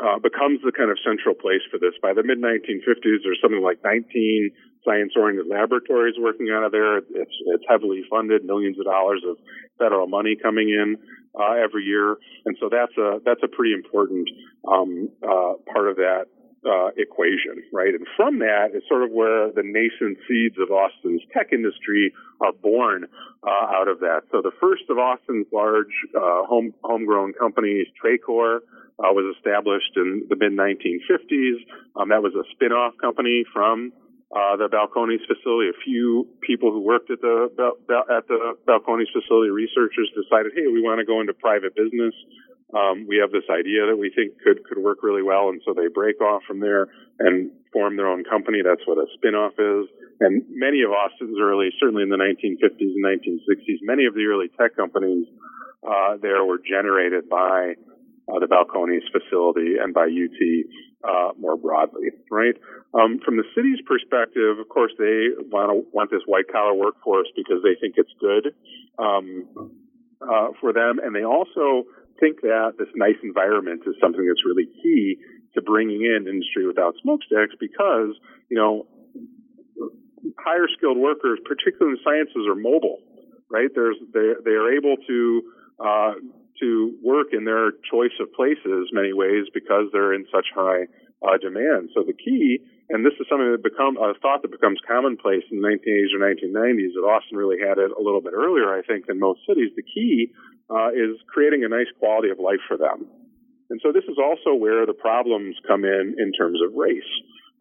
Speaker 2: uh, becomes the kind of central place for this. By the mid 1950s, there's something like 19 science-oriented laboratories working out of there. It's, it's heavily funded, millions of dollars of federal money coming in uh, every year, and so that's a that's a pretty important um, uh, part of that uh, equation, right? And from that is sort of where the nascent seeds of Austin's tech industry are born uh, out of that. So the first of Austin's large uh, home homegrown companies, Tracor, uh, was established in the mid 1950s. Um, that was a spin-off company from uh, the Balcones facility. A few people who worked at the at the Balcones facility, researchers, decided, hey, we want to go into private business. Um, we have this idea that we think could could work really well, and so they break off from there and form their own company. That's what a spinoff is. And many of Austin's early, certainly in the 1950s and 1960s, many of the early tech companies uh, there were generated by uh, the Balcones facility and by UT uh, more broadly, right? Um, from the city's perspective, of course, they want to want this white collar workforce because they think it's good um, uh, for them, and they also think that this nice environment is something that's really key to bringing in industry without smokestacks because you know higher skilled workers, particularly in sciences, are mobile, right? There's they they are able to uh, to work in their choice of places many ways because they're in such high uh, demand. So the key, and this is something that become a thought that becomes commonplace in the 1980s or 1990s, that Austin really had it a little bit earlier, I think, than most cities. The key uh, is creating a nice quality of life for them. And so this is also where the problems come in in terms of race,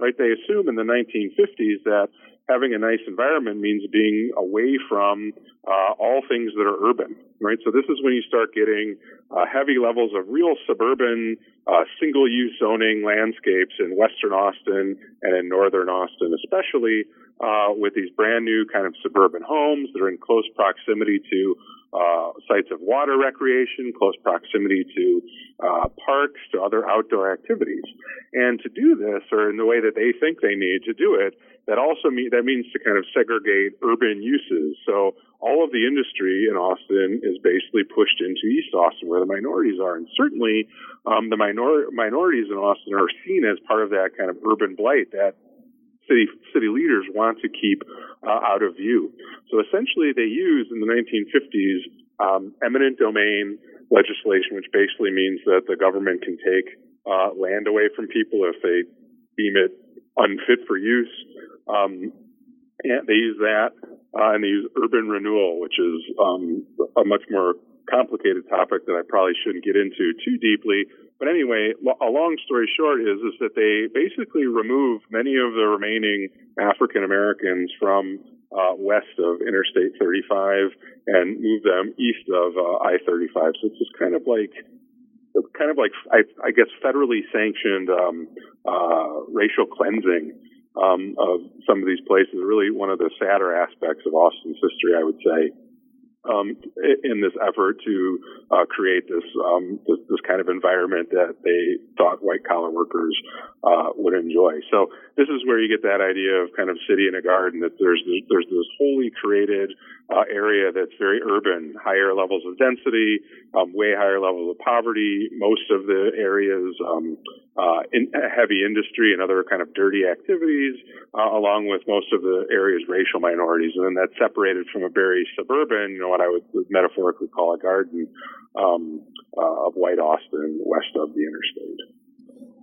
Speaker 2: right? They assume in the 1950s that having a nice environment means being away from uh, all things that are urban, right? So this is when you start getting uh, heavy levels of real suburban, uh, single-use zoning landscapes in western Austin and in northern Austin, especially uh, with these brand new kind of suburban homes that are in close proximity to uh, sites of water recreation, close proximity to uh, parks, to other outdoor activities. And to do this, or in the way that they think they need to do it, that also mean, that means to kind of segregate urban uses. So all of the industry in Austin is basically pushed into East Austin, where the minorities are, and certainly um, the minor- minorities in Austin are seen as part of that kind of urban blight that city city leaders want to keep uh, out of view. So essentially, they use in the 1950s um, eminent domain legislation, which basically means that the government can take uh, land away from people if they deem it unfit for use. Um, and they use that, uh, and they use urban renewal, which is um, a much more complicated topic that I probably shouldn't get into too deeply. But anyway, a long story short is is that they basically removed many of the remaining African Americans from uh, west of Interstate 35 and moved them east of uh, I-35. So it's just kind of like kind of like I, I guess federally sanctioned um, uh, racial cleansing um, of some of these places. Really, one of the sadder aspects of Austin's history, I would say um, in this effort to uh, create this, um, this, this kind of environment that they thought white collar workers uh, would enjoy. So this is where you get that idea of kind of city in a garden. That there's there's this wholly created uh, area that's very urban, higher levels of density, um, way higher levels of poverty. Most of the areas um, uh, in heavy industry and other kind of dirty activities, uh, along with most of the area's racial minorities, and then that's separated from a very suburban, you know, what I would metaphorically call a garden um, uh, of White Austin, west of the interstate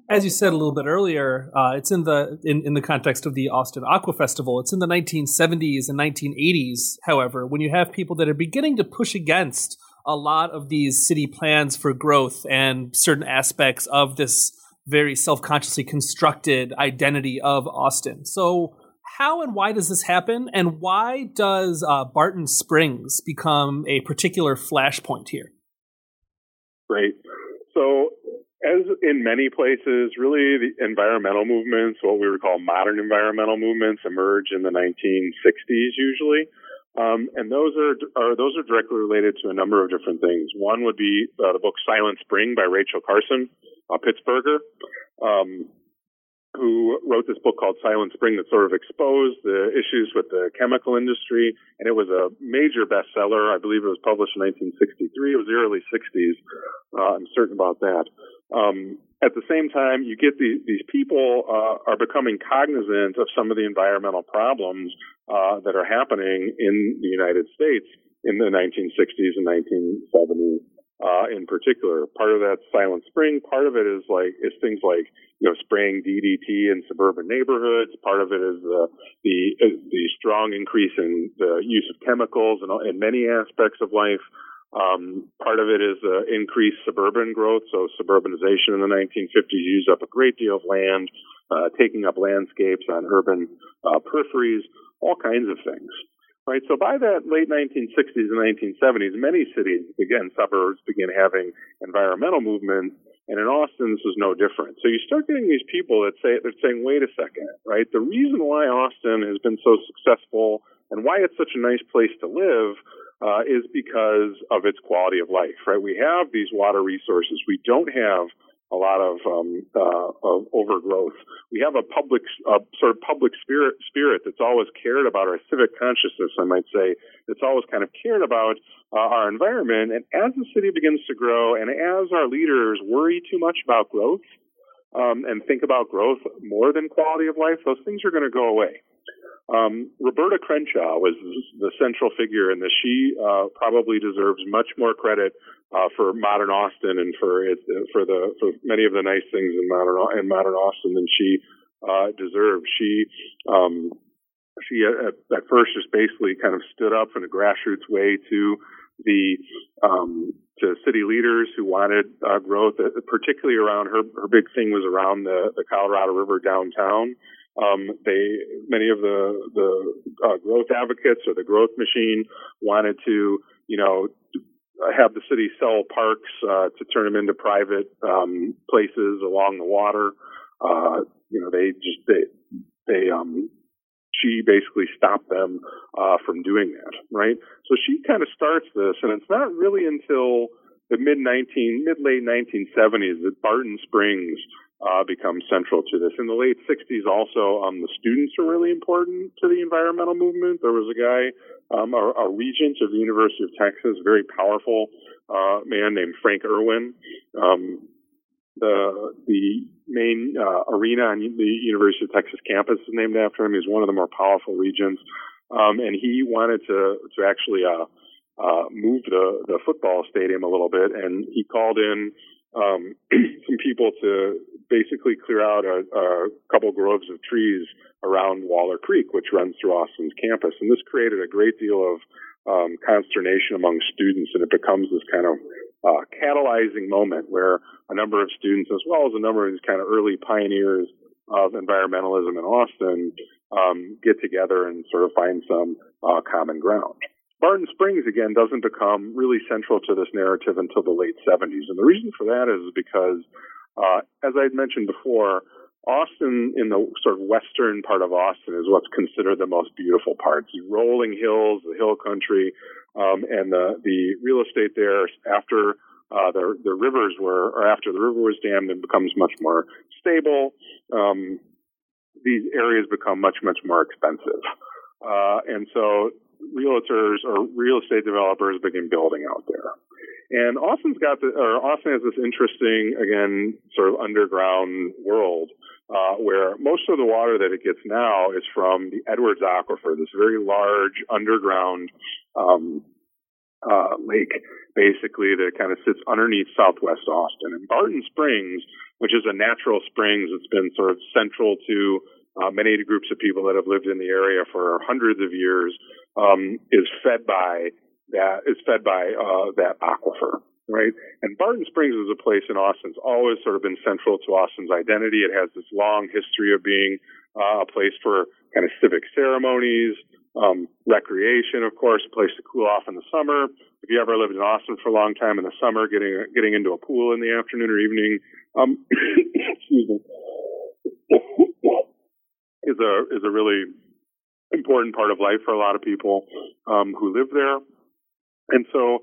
Speaker 1: as you said a little bit earlier, uh, it's in the in, in the context of the Austin Aqua Festival. It's in the 1970s and 1980s. However, when you have people that are beginning to push against a lot of these city plans for growth and certain aspects of this very self-consciously constructed identity of Austin. So, how and why does this happen, and why does uh, Barton Springs become a particular flashpoint here?
Speaker 2: Great. So as in many places, really the environmental movements, what we would call modern environmental movements, emerge in the 1960s usually. Um, and those are, are, those are directly related to a number of different things. One would be uh, the book Silent Spring by Rachel Carson, a Pittsburgher. Um, who wrote this book called Silent Spring that sort of exposed the issues with the chemical industry. And it was a major bestseller. I believe it was published in 1963. It was the early 60s. Uh, I'm certain about that. Um, at the same time, you get the, these people uh, are becoming cognizant of some of the environmental problems uh, that are happening in the United States in the 1960s and 1970s uh, in particular. Part of that Silent Spring. Part of it is like is things like you know spraying DDT in suburban neighborhoods. Part of it is the the the strong increase in the use of chemicals in, in many aspects of life. Um, part of it is uh, increased suburban growth. So suburbanization in the 1950s used up a great deal of land, uh, taking up landscapes on urban uh, peripheries, all kinds of things right? So by the late 1960s and 1970s, many cities, again, suburbs began having environmental movements. And in Austin, this was no different. So you start getting these people that say, they're saying, wait a second, right? The reason why Austin has been so successful and why it's such a nice place to live uh, is because of its quality of life, right? We have these water resources. We don't have a lot of, um, uh, of overgrowth. We have a public, uh, sort of public spirit, spirit that's always cared about our civic consciousness, I might say, that's always kind of cared about uh, our environment. And as the city begins to grow and as our leaders worry too much about growth, um, and think about growth more than quality of life, those things are going to go away. Um, Roberta Crenshaw was the central figure in this. She uh, probably deserves much more credit uh, for modern Austin and for it, for the for many of the nice things in modern in modern Austin than she uh, deserved. She um, she at, at, first just basically kind of stood up in a grassroots way to the um, to city leaders who wanted uh, growth, uh, particularly around her. Her big thing was around the, the Colorado River downtown. Um, they many of the the uh, growth advocates or the growth machine wanted to you know have the city sell parks uh, to turn them into private um, places along the water. Uh, you know, they just they they um, she basically stopped them uh, from doing that, right? So she kind of starts this, and it's not really until the mid 19, mid late 1970s that Barton Springs uh, becomes central to this. In the late 60s, also, um, the students are really important to the environmental movement. There was a guy, um, a, a regent of the University of Texas, very powerful uh, man named Frank Erwin. Um, the the main uh, arena on the University of Texas campus is named after him. He's one of the more powerful regents, um, and he wanted to to actually uh, uh, move the the football stadium a little bit, and he called in um, some people to basically clear out a, a couple groves of trees around Waller Creek, which runs through Austin's campus, and this created a great deal of um, consternation among students, and it becomes this kind of uh, catalyzing moment where a number of students, as well as a number of these kind of early pioneers of environmentalism in Austin, um, get together and sort of find some uh, common ground. Barton Springs, again, doesn't become really central to this narrative until the late 70s. And the reason for that is because, uh, as I had mentioned before, Austin, in the sort of western part of Austin, is what's considered the most beautiful part. The rolling hills, the hill country, um, and the the real estate there after uh, the the rivers were, or after the river was dammed, and becomes much more stable. Um, these areas become much much more expensive, uh, and so realtors or real estate developers begin building out there. And Austin's got the, or Austin has this interesting, again, sort of underground world uh, where most of the water that it gets now is from the Edwards Aquifer, this very large underground um, uh, lake, basically that kind of sits underneath Southwest Austin. And Barton Springs, which is a natural springs, it's been sort of central to uh, many groups of people that have lived in the area for hundreds of years, um, is fed by that is fed by uh, that aquifer right? And Barton Springs is a place in Austin. It's always sort of been central to Austin's identity. It has this long history of being uh, a place for kind of civic ceremonies, um, recreation, of course, a place to cool off in the summer. If you ever lived in Austin for a long time in the summer, getting getting into a pool in the afternoon or evening, um, excuse me, is a is a really important part of life for a lot of people um, who live there. And so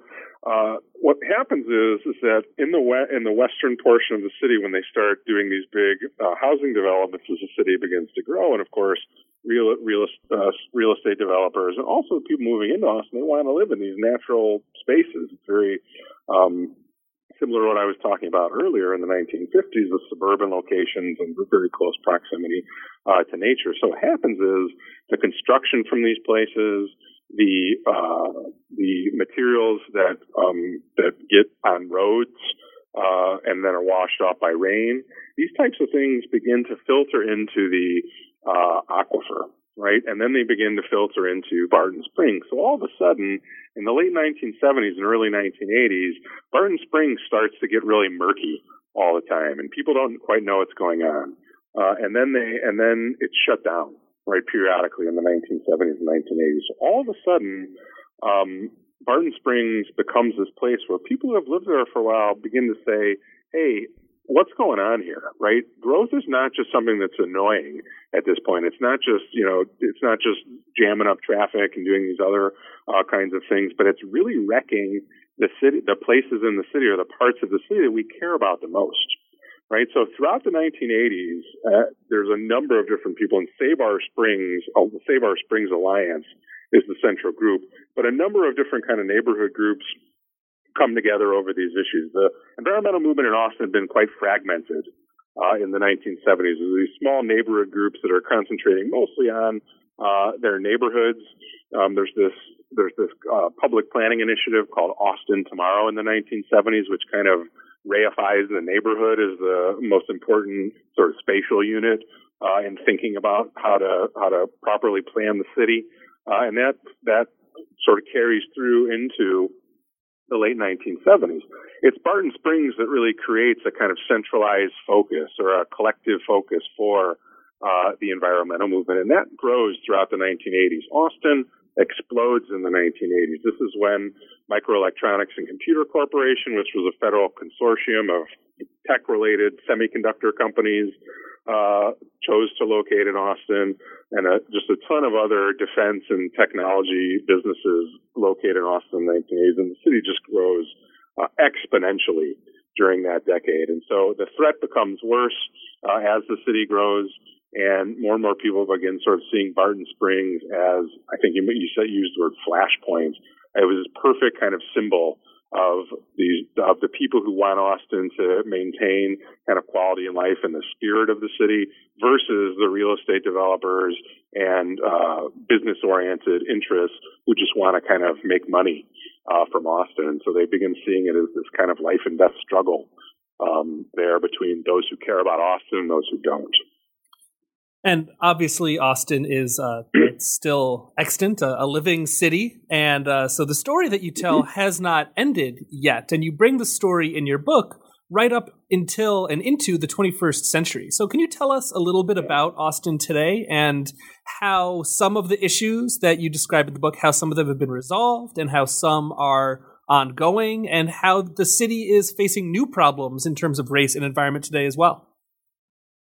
Speaker 2: uh, what happens is is that in the we- in the western portion of the city, when they start doing these big uh, housing developments, as the city begins to grow, and of course, real real uh, real estate developers and also people moving into Austin, they want to live in these natural spaces. It's very um, similar to what I was talking about earlier in the 1950s with suburban locations and very close proximity uh, to nature. So what happens is the construction from these places the uh, the materials that um, that get on roads uh, and then are washed off by rain. These types of things begin to filter into the uh, aquifer, right? And then they begin to filter into Barton Springs. So all of a sudden, in the late 1970s and early 1980s, Barton Springs starts to get really murky all the time, and people don't quite know what's going on. Uh, and then they and then it's shut down right, periodically in the 1970s and 1980s. So all of a sudden, um, Barton Springs becomes this place where people who have lived there for a while begin to say, hey, what's going on here, right? Growth is not just something that's annoying at this point. It's not just, you know, it's not just jamming up traffic and doing these other uh, kinds of things, but it's really wrecking the city, the places in the city or the parts of the city that we care about the most right? So throughout the 1980s, uh, there's a number of different people, and Save Our Springs, the Save Our Springs Alliance is the central group, but a number of different kind of neighborhood groups come together over these issues. The environmental movement in Austin had been quite fragmented uh, in the 1970s. There's these small neighborhood groups that are concentrating mostly on uh, their neighborhoods. Um, there's this there's this uh, public planning initiative called Austin Tomorrow in the 1970s, which kind of reifies the neighborhood as the most important sort of spatial unit uh, in thinking about how to how to properly plan the city, uh, and that that sort of carries through into the late 1970s. It's Barton Springs that really creates a kind of centralized focus or a collective focus for uh, the environmental movement, and that grows throughout the 1980s. Austin explodes in the 1980s. This is when Microelectronics and Computer Corporation, which was a federal consortium of tech related semiconductor companies, uh, chose to locate in Austin, and a, just a ton of other defense and technology businesses located in Austin in the 1980s, and the city just grows uh, exponentially during that decade. And so the threat becomes worse uh, as the city grows, and more and more people begin sort of seeing Barton Springs as I think you, you said used the word flashpoint. It was this perfect kind of symbol of the of the people who want Austin to maintain kind of quality of life and the spirit of the city versus the real estate developers and uh, business oriented interests who just want to kind of make money uh, from Austin. So they begin seeing it as this kind of life and death struggle um, there between those who care about Austin and those who don't.
Speaker 1: And obviously, Austin is uh, still extant, a, a, living city. And uh, so the story that you tell mm-hmm. has not ended yet. And you bring the story in your book right up until and into the 21st century. So, can you tell us a little bit about Austin today and how some of the issues that you describe in the book, how some of them have been resolved and how some are ongoing, and how the city is facing new problems in terms of race and environment today as well?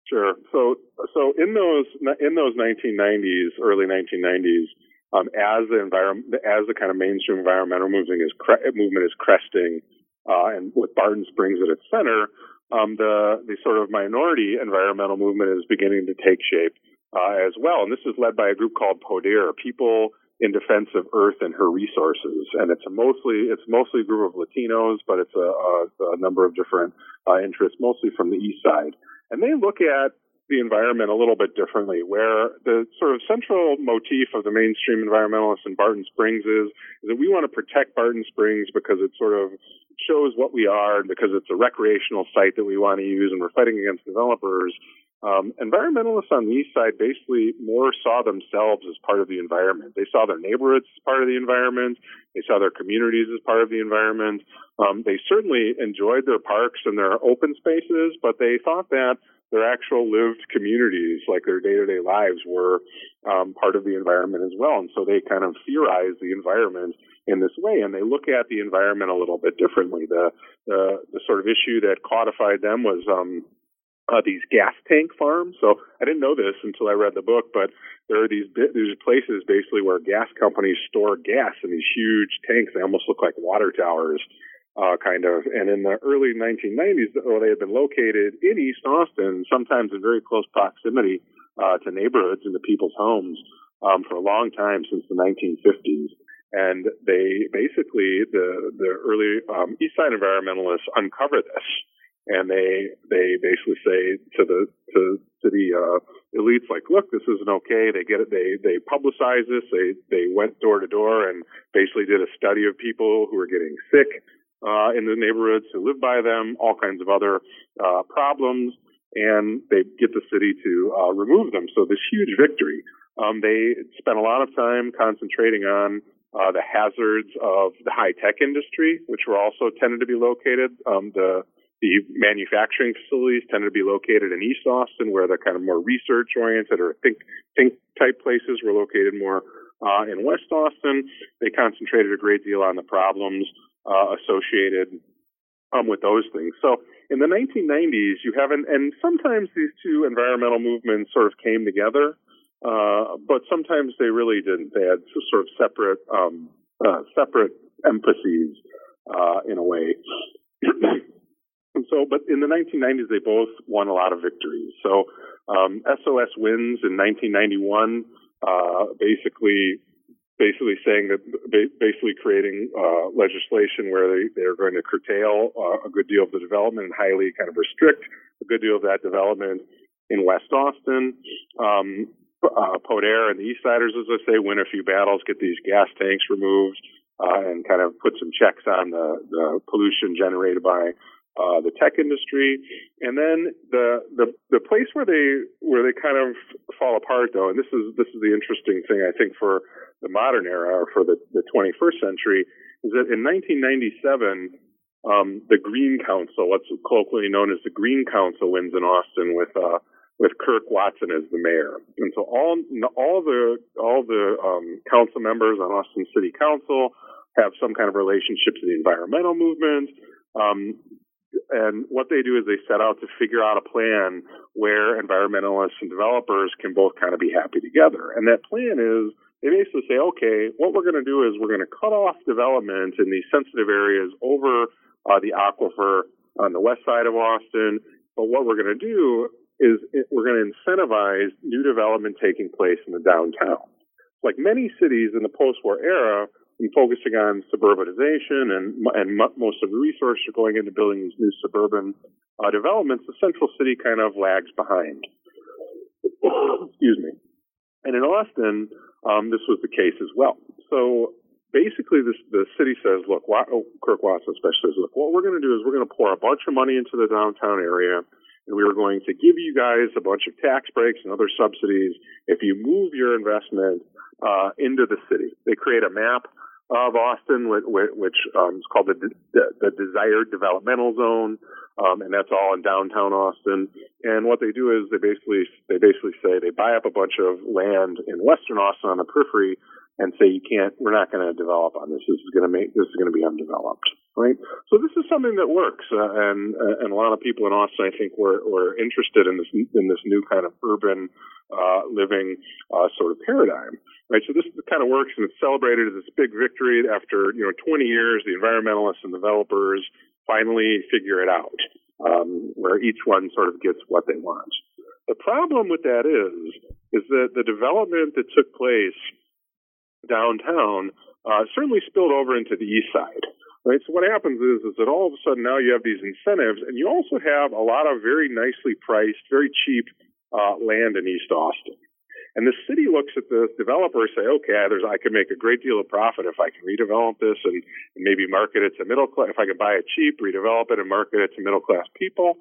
Speaker 2: Sure. So, so in those in those 1990s, early 1990s, um, as the environment, as the kind of mainstream environmental movement is cre- movement is cresting, uh, and with Barton Springs at its center, um, the the sort of minority environmental movement is beginning to take shape uh, as well. And this is led by a group called PODER, People in Defense of Earth and Her Resources, and it's a mostly it's mostly a group of Latinos, but it's a, a, a number of different uh, interests, mostly from the East Side, and they look at the environment a little bit differently, where the sort of central motif of the mainstream environmentalists in Barton Springs is, is that we want to protect Barton Springs because it sort of shows what we are and because it's a recreational site that we want to use and we're fighting against developers. Um, environmentalists on the east side basically more saw themselves as part of the environment. They saw their neighborhoods as part of the environment. They saw their communities as part of the environment. Um, they certainly enjoyed their parks and their open spaces, but they thought that their actual lived communities, like their day-to-day lives, were um, part of the environment as well. And so they kind of theorize the environment in this way, and they look at the environment a little bit differently. The the, the sort of issue that codified them was um, uh, these gas tank farms. So I didn't know this until I read the book, but there are these these places basically where gas companies store gas in these huge tanks. They almost look like water towers uh, kind of. And in the early 1990s, or they had been located in East Austin, sometimes in very close proximity uh, to neighborhoods and to people's homes um, for a long time since the 1950s. And they basically, the the early um, East Side environmentalists uncover this, and they they basically say to the to to the uh, elites like, look, this isn't okay. They get it. They they publicize this. They they went door to door and basically did a study of people who were getting sick uh, in the neighborhoods who live by them, all kinds of other uh, problems, and they get the city to uh, remove them. So this huge victory. Um, they spent a lot of time concentrating on uh, the hazards of the high tech industry, which were also tended to be located. Um, the the manufacturing facilities tended to be located in East Austin, where the kind of more research oriented or think think type places were located more uh, in West Austin. They concentrated a great deal on the problems uh, associated um, with those things. So in the 1990s, you have, an, and sometimes these two environmental movements sort of came together, uh, but sometimes they really didn't. They had sort of separate, um, uh, separate emphases uh, in a way. so, but in the 1990s, they both won a lot of victories. So um, SOS wins in 1991 uh, basically basically saying that basically creating uh, legislation where they, they're going to curtail uh, a good deal of the development and highly kind of restrict a good deal of that development in West Austin. Um, uh, PODER and the East Siders, as I say, win a few battles, get these gas tanks removed, uh, and kind of put some checks on the, the pollution generated by uh, the tech industry, and then the, the the place where they where they kind of fall apart though, and this is this is the interesting thing I think for the modern era or for the, the 21st century, is that in 1997 um, the Green Council, what's colloquially known as the Green Council, wins in Austin with uh, with Kirk Watson as the mayor, and so all all the all the um, council members on Austin City Council have some kind of relationship to the environmental movement. Um, and what they do is they set out to figure out a plan where environmentalists and developers can both kind of be happy together. And that plan is they basically say, okay, what we're going to do is we're going to cut off development in these sensitive areas over uh, the aquifer on the west side of Austin. But what we're going to do is we're going to incentivize new development taking place in the downtown. Like many cities in the post-war era, and focusing on suburbanization and and most of the resources are going into building these new suburban uh, developments, the central city kind of lags behind. Excuse me. And in Austin, um, this was the case as well. So basically, this, the city says, look, oh, Kirk Watson especially says, look, what we're going to do is we're going to pour a bunch of money into the downtown area and we are going to give you guys a bunch of tax breaks and other subsidies if you move your investment uh, into the city. They create a map of Austin, which, um, is called the, the, the desired developmental zone, um, and that's all in downtown Austin. And what they do is they basically they basically say they buy up a bunch of land in western Austin on the periphery and say you can't we're not going to develop on this. This is going to make this is going to be undeveloped, right? So this is something that works, uh, and uh, and a lot of people in Austin I think were were interested in this in this new kind of urban uh, living uh, sort of paradigm right? So this kind of works, and it's celebrated as this big victory after you know 20 years. The environmentalists and developers finally figure it out, um, where each one sort of gets what they want. The problem with that is, is that the development that took place downtown uh, certainly spilled over into the east side. Right. So what happens is, is that all of a sudden now you have these incentives, and you also have a lot of very nicely priced, very cheap uh, land in East Austin. And the city looks at the developer and say, okay, there's, I can make a great deal of profit if I can redevelop this and, and maybe market it to middle class. If I can buy it cheap, redevelop it and market it to middle class people.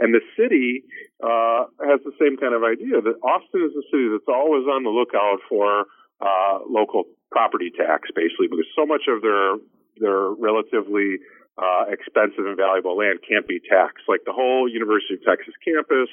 Speaker 2: And the city uh, has the same kind of idea that Austin is a city that's always on the lookout for uh, local property tax, basically, because so much of their their relatively uh, expensive and valuable land can't be taxed. Like the whole University of Texas campus,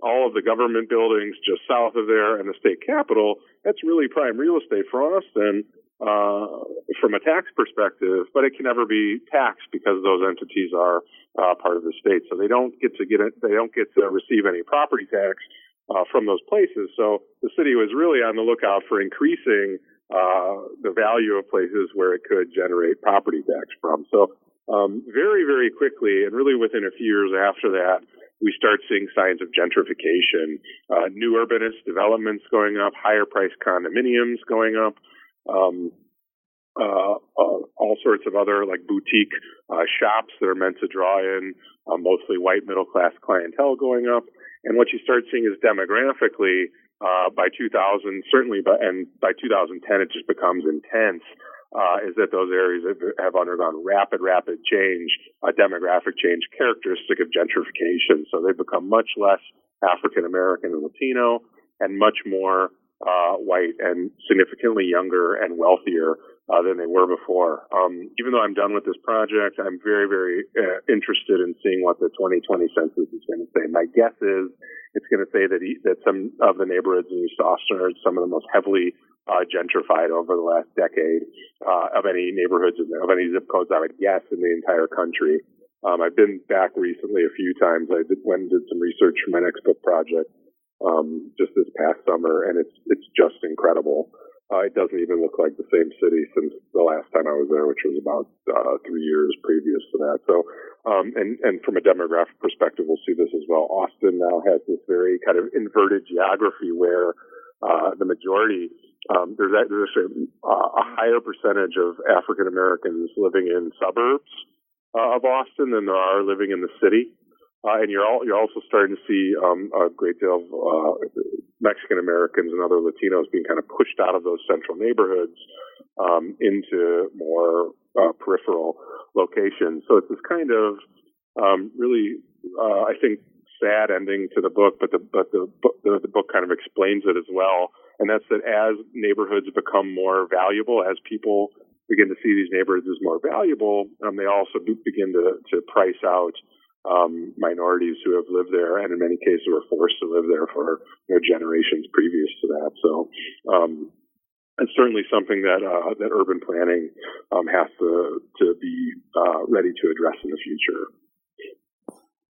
Speaker 2: all of the government buildings just south of there and the state capitol, that's really prime real estate for Austin uh, from a tax perspective, but it can never be taxed because those entities are uh, part of the state. So they don't get to get it, they don't get to receive any property tax uh, from those places. So the city was really on the lookout for increasing uh, the value of places where it could generate property tax from. So um, very, very quickly, and really within a few years after that, we start seeing signs of gentrification, uh, new urbanist developments going up, higher priced condominiums going up, um, uh, uh, all sorts of other like boutique uh, shops that are meant to draw in uh, mostly white middle class clientele going up. And what you start seeing is demographically, uh, by 2000, certainly, by, and by 2010, it just becomes intense uh, is that those areas have, have undergone rapid, rapid change, a demographic change characteristic of gentrification. So they've become much less African American and Latino and much more uh, white and significantly younger and wealthier uh, than they were before. Um, even though I'm done with this project, I'm very, very uh, interested in seeing what the 2020 census is going to say. My guess is it's going to say that he, that some of the neighborhoods in East Austin are some of the most heavily uh, gentrified over the last decade uh, of any neighborhoods of any zip codes I would guess in the entire country. Um, I've been back recently a few times. I did, went and did some research for my next book project um, just this past summer, and it's it's just incredible. Uh, it doesn't even look like the same city since the last time I was there, which was about uh, three years previous to that. So, um, and and from a demographic perspective, we'll see this as well. Austin now has this very kind of inverted geography where uh, the majority um, there's, a, there's a, a, higher percentage of African Americans living in suburbs uh, of Austin than there are living in the city. Uh, and you're all, you're also starting to see um, a great deal of uh, Mexican Americans and other Latinos being kind of pushed out of those central neighborhoods um, into more uh, peripheral locations. So it's this kind of um, really, uh, I think, sad ending to the book, but the but the, the the book kind of explains it as well and that's that as neighborhoods become more valuable, as people begin to see these neighborhoods as more valuable, um, they also begin to, to price out um, minorities who have lived there, and in many cases were forced to live there for you know, generations previous to that. So, um, it's certainly something that uh, that urban planning um, has to to be uh, ready to address in the future.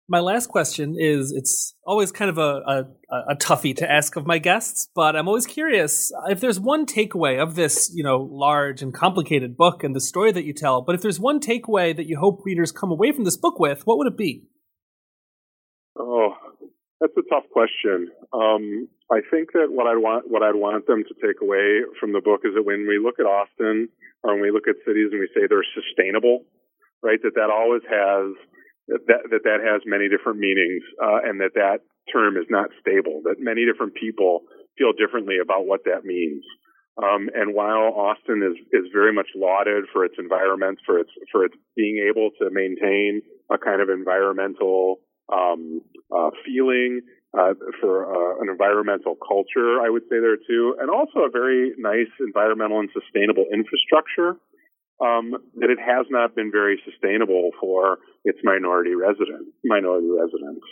Speaker 1: My last question is it's always kind of a, a, a toughie to ask of my guests, but I'm always curious if there's one takeaway of this, you know, large and complicated book and the story that you tell, but if there's one takeaway that you hope readers come away from this book with, what would it be?
Speaker 2: Oh, that's a tough question. Um, I think that what I'd want what I'd want them to take away from the book is that when we look at Austin or when we look at cities and we say they're sustainable, right? That that always has that that, that has many different meanings, uh, and that that term is not stable. That many different people feel differently about what that means. Um, and while Austin is is very much lauded for its environment, for its for its being able to maintain a kind of environmental um, uh, feeling, uh, for uh, an environmental culture, I would say there too, and also a very nice environmental and sustainable infrastructure um, that it has not been very sustainable for its minority resident minority residents.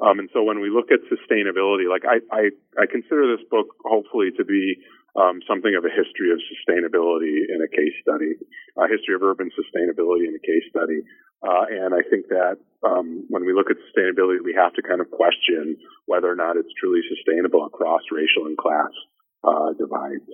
Speaker 2: Um, and so when we look at sustainability, like I, I, I consider this book hopefully to be um, something of a history of sustainability in a case study, a history of urban sustainability in a case study. Uh, and I think that um, when we look at sustainability, we have to kind of question whether or not it's truly sustainable across racial and class uh, divides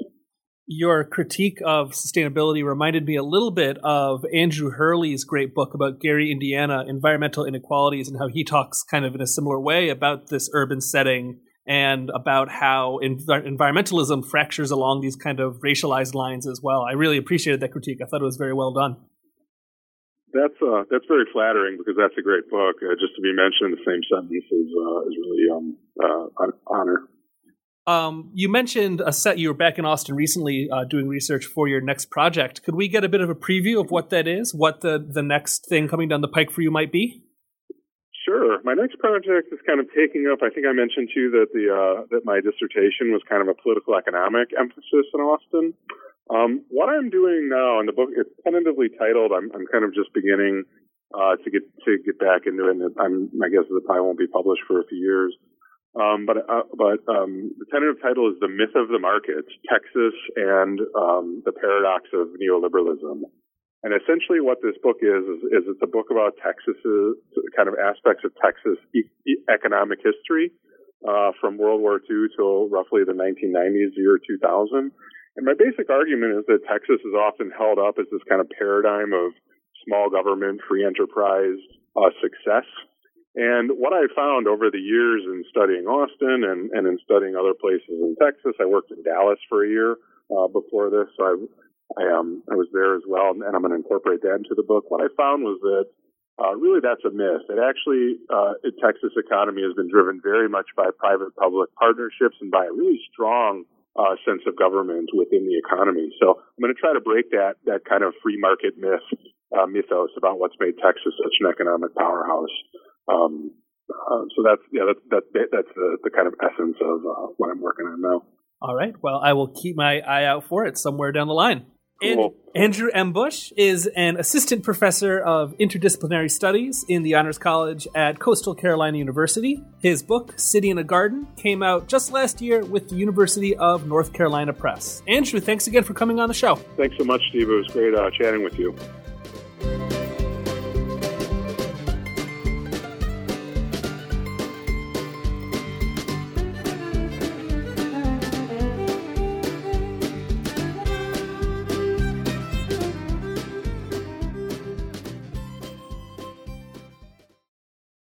Speaker 1: your critique of sustainability reminded me a little bit of Andrew Hurley's great book about Gary, Indiana, environmental inequalities, and how he talks kind of in a similar way about this urban setting and about how env- environmentalism fractures along these kind of racialized lines as well. I really appreciated that critique. I thought it was very well done.
Speaker 2: That's uh, that's very flattering because that's a great book. Uh, just to be mentioned in the same sentence is uh, is really um, uh, honor.
Speaker 1: Um, you mentioned a set you were back in Austin recently uh, doing research for your next project. Could we get a bit of a preview of what that is? What the, the next thing coming down the pike for you might be?
Speaker 2: Sure. My next project is kind of taking up. I think I mentioned to you that the uh, that my dissertation was kind of a political economic emphasis in Austin. Um, what I'm doing now, in the book it's tentatively titled. I'm, I'm kind of just beginning uh, to get to get back into it. And I'm, my guess is it probably won't be published for a few years. Um, but uh, but um, the tentative title is "The Myth of the Market, Texas and um, the Paradox of Neoliberalism." And essentially, what this book is, is, is it's a book about Texas's kind of aspects of Texas e- economic history uh, from World War II till roughly the 1990s, year 2000. And my basic argument is that Texas is often held up as this kind of paradigm of small government, free enterprise uh, success and what I found over the years in studying Austin and, and in studying other places in Texas, I worked in Dallas for a year uh, before this. So I, I, um, I was there as well, and I'm going to incorporate that into the book. What I found was that uh, really that's a myth. It actually, uh, the Texas economy has been driven very much by private-public partnerships and by a really strong uh, sense of government within the economy. So I'm going to try to break that that kind of free market myth uh, mythos about what's made Texas such an economic powerhouse. Um, uh, so that's yeah, that's that, that's the, the kind of essence of uh, what I'm working on now.
Speaker 1: All right. Well, I will keep my eye out for it somewhere down the line.
Speaker 2: Cool.
Speaker 1: Andrew M. Busch is an assistant professor of interdisciplinary studies in the Honors College at Coastal Carolina University. His book, City in a Garden, came out just last year with the University of North Carolina Press. Andrew, thanks again for coming on the show.
Speaker 2: Thanks so much, Steve. It was great uh, chatting with you.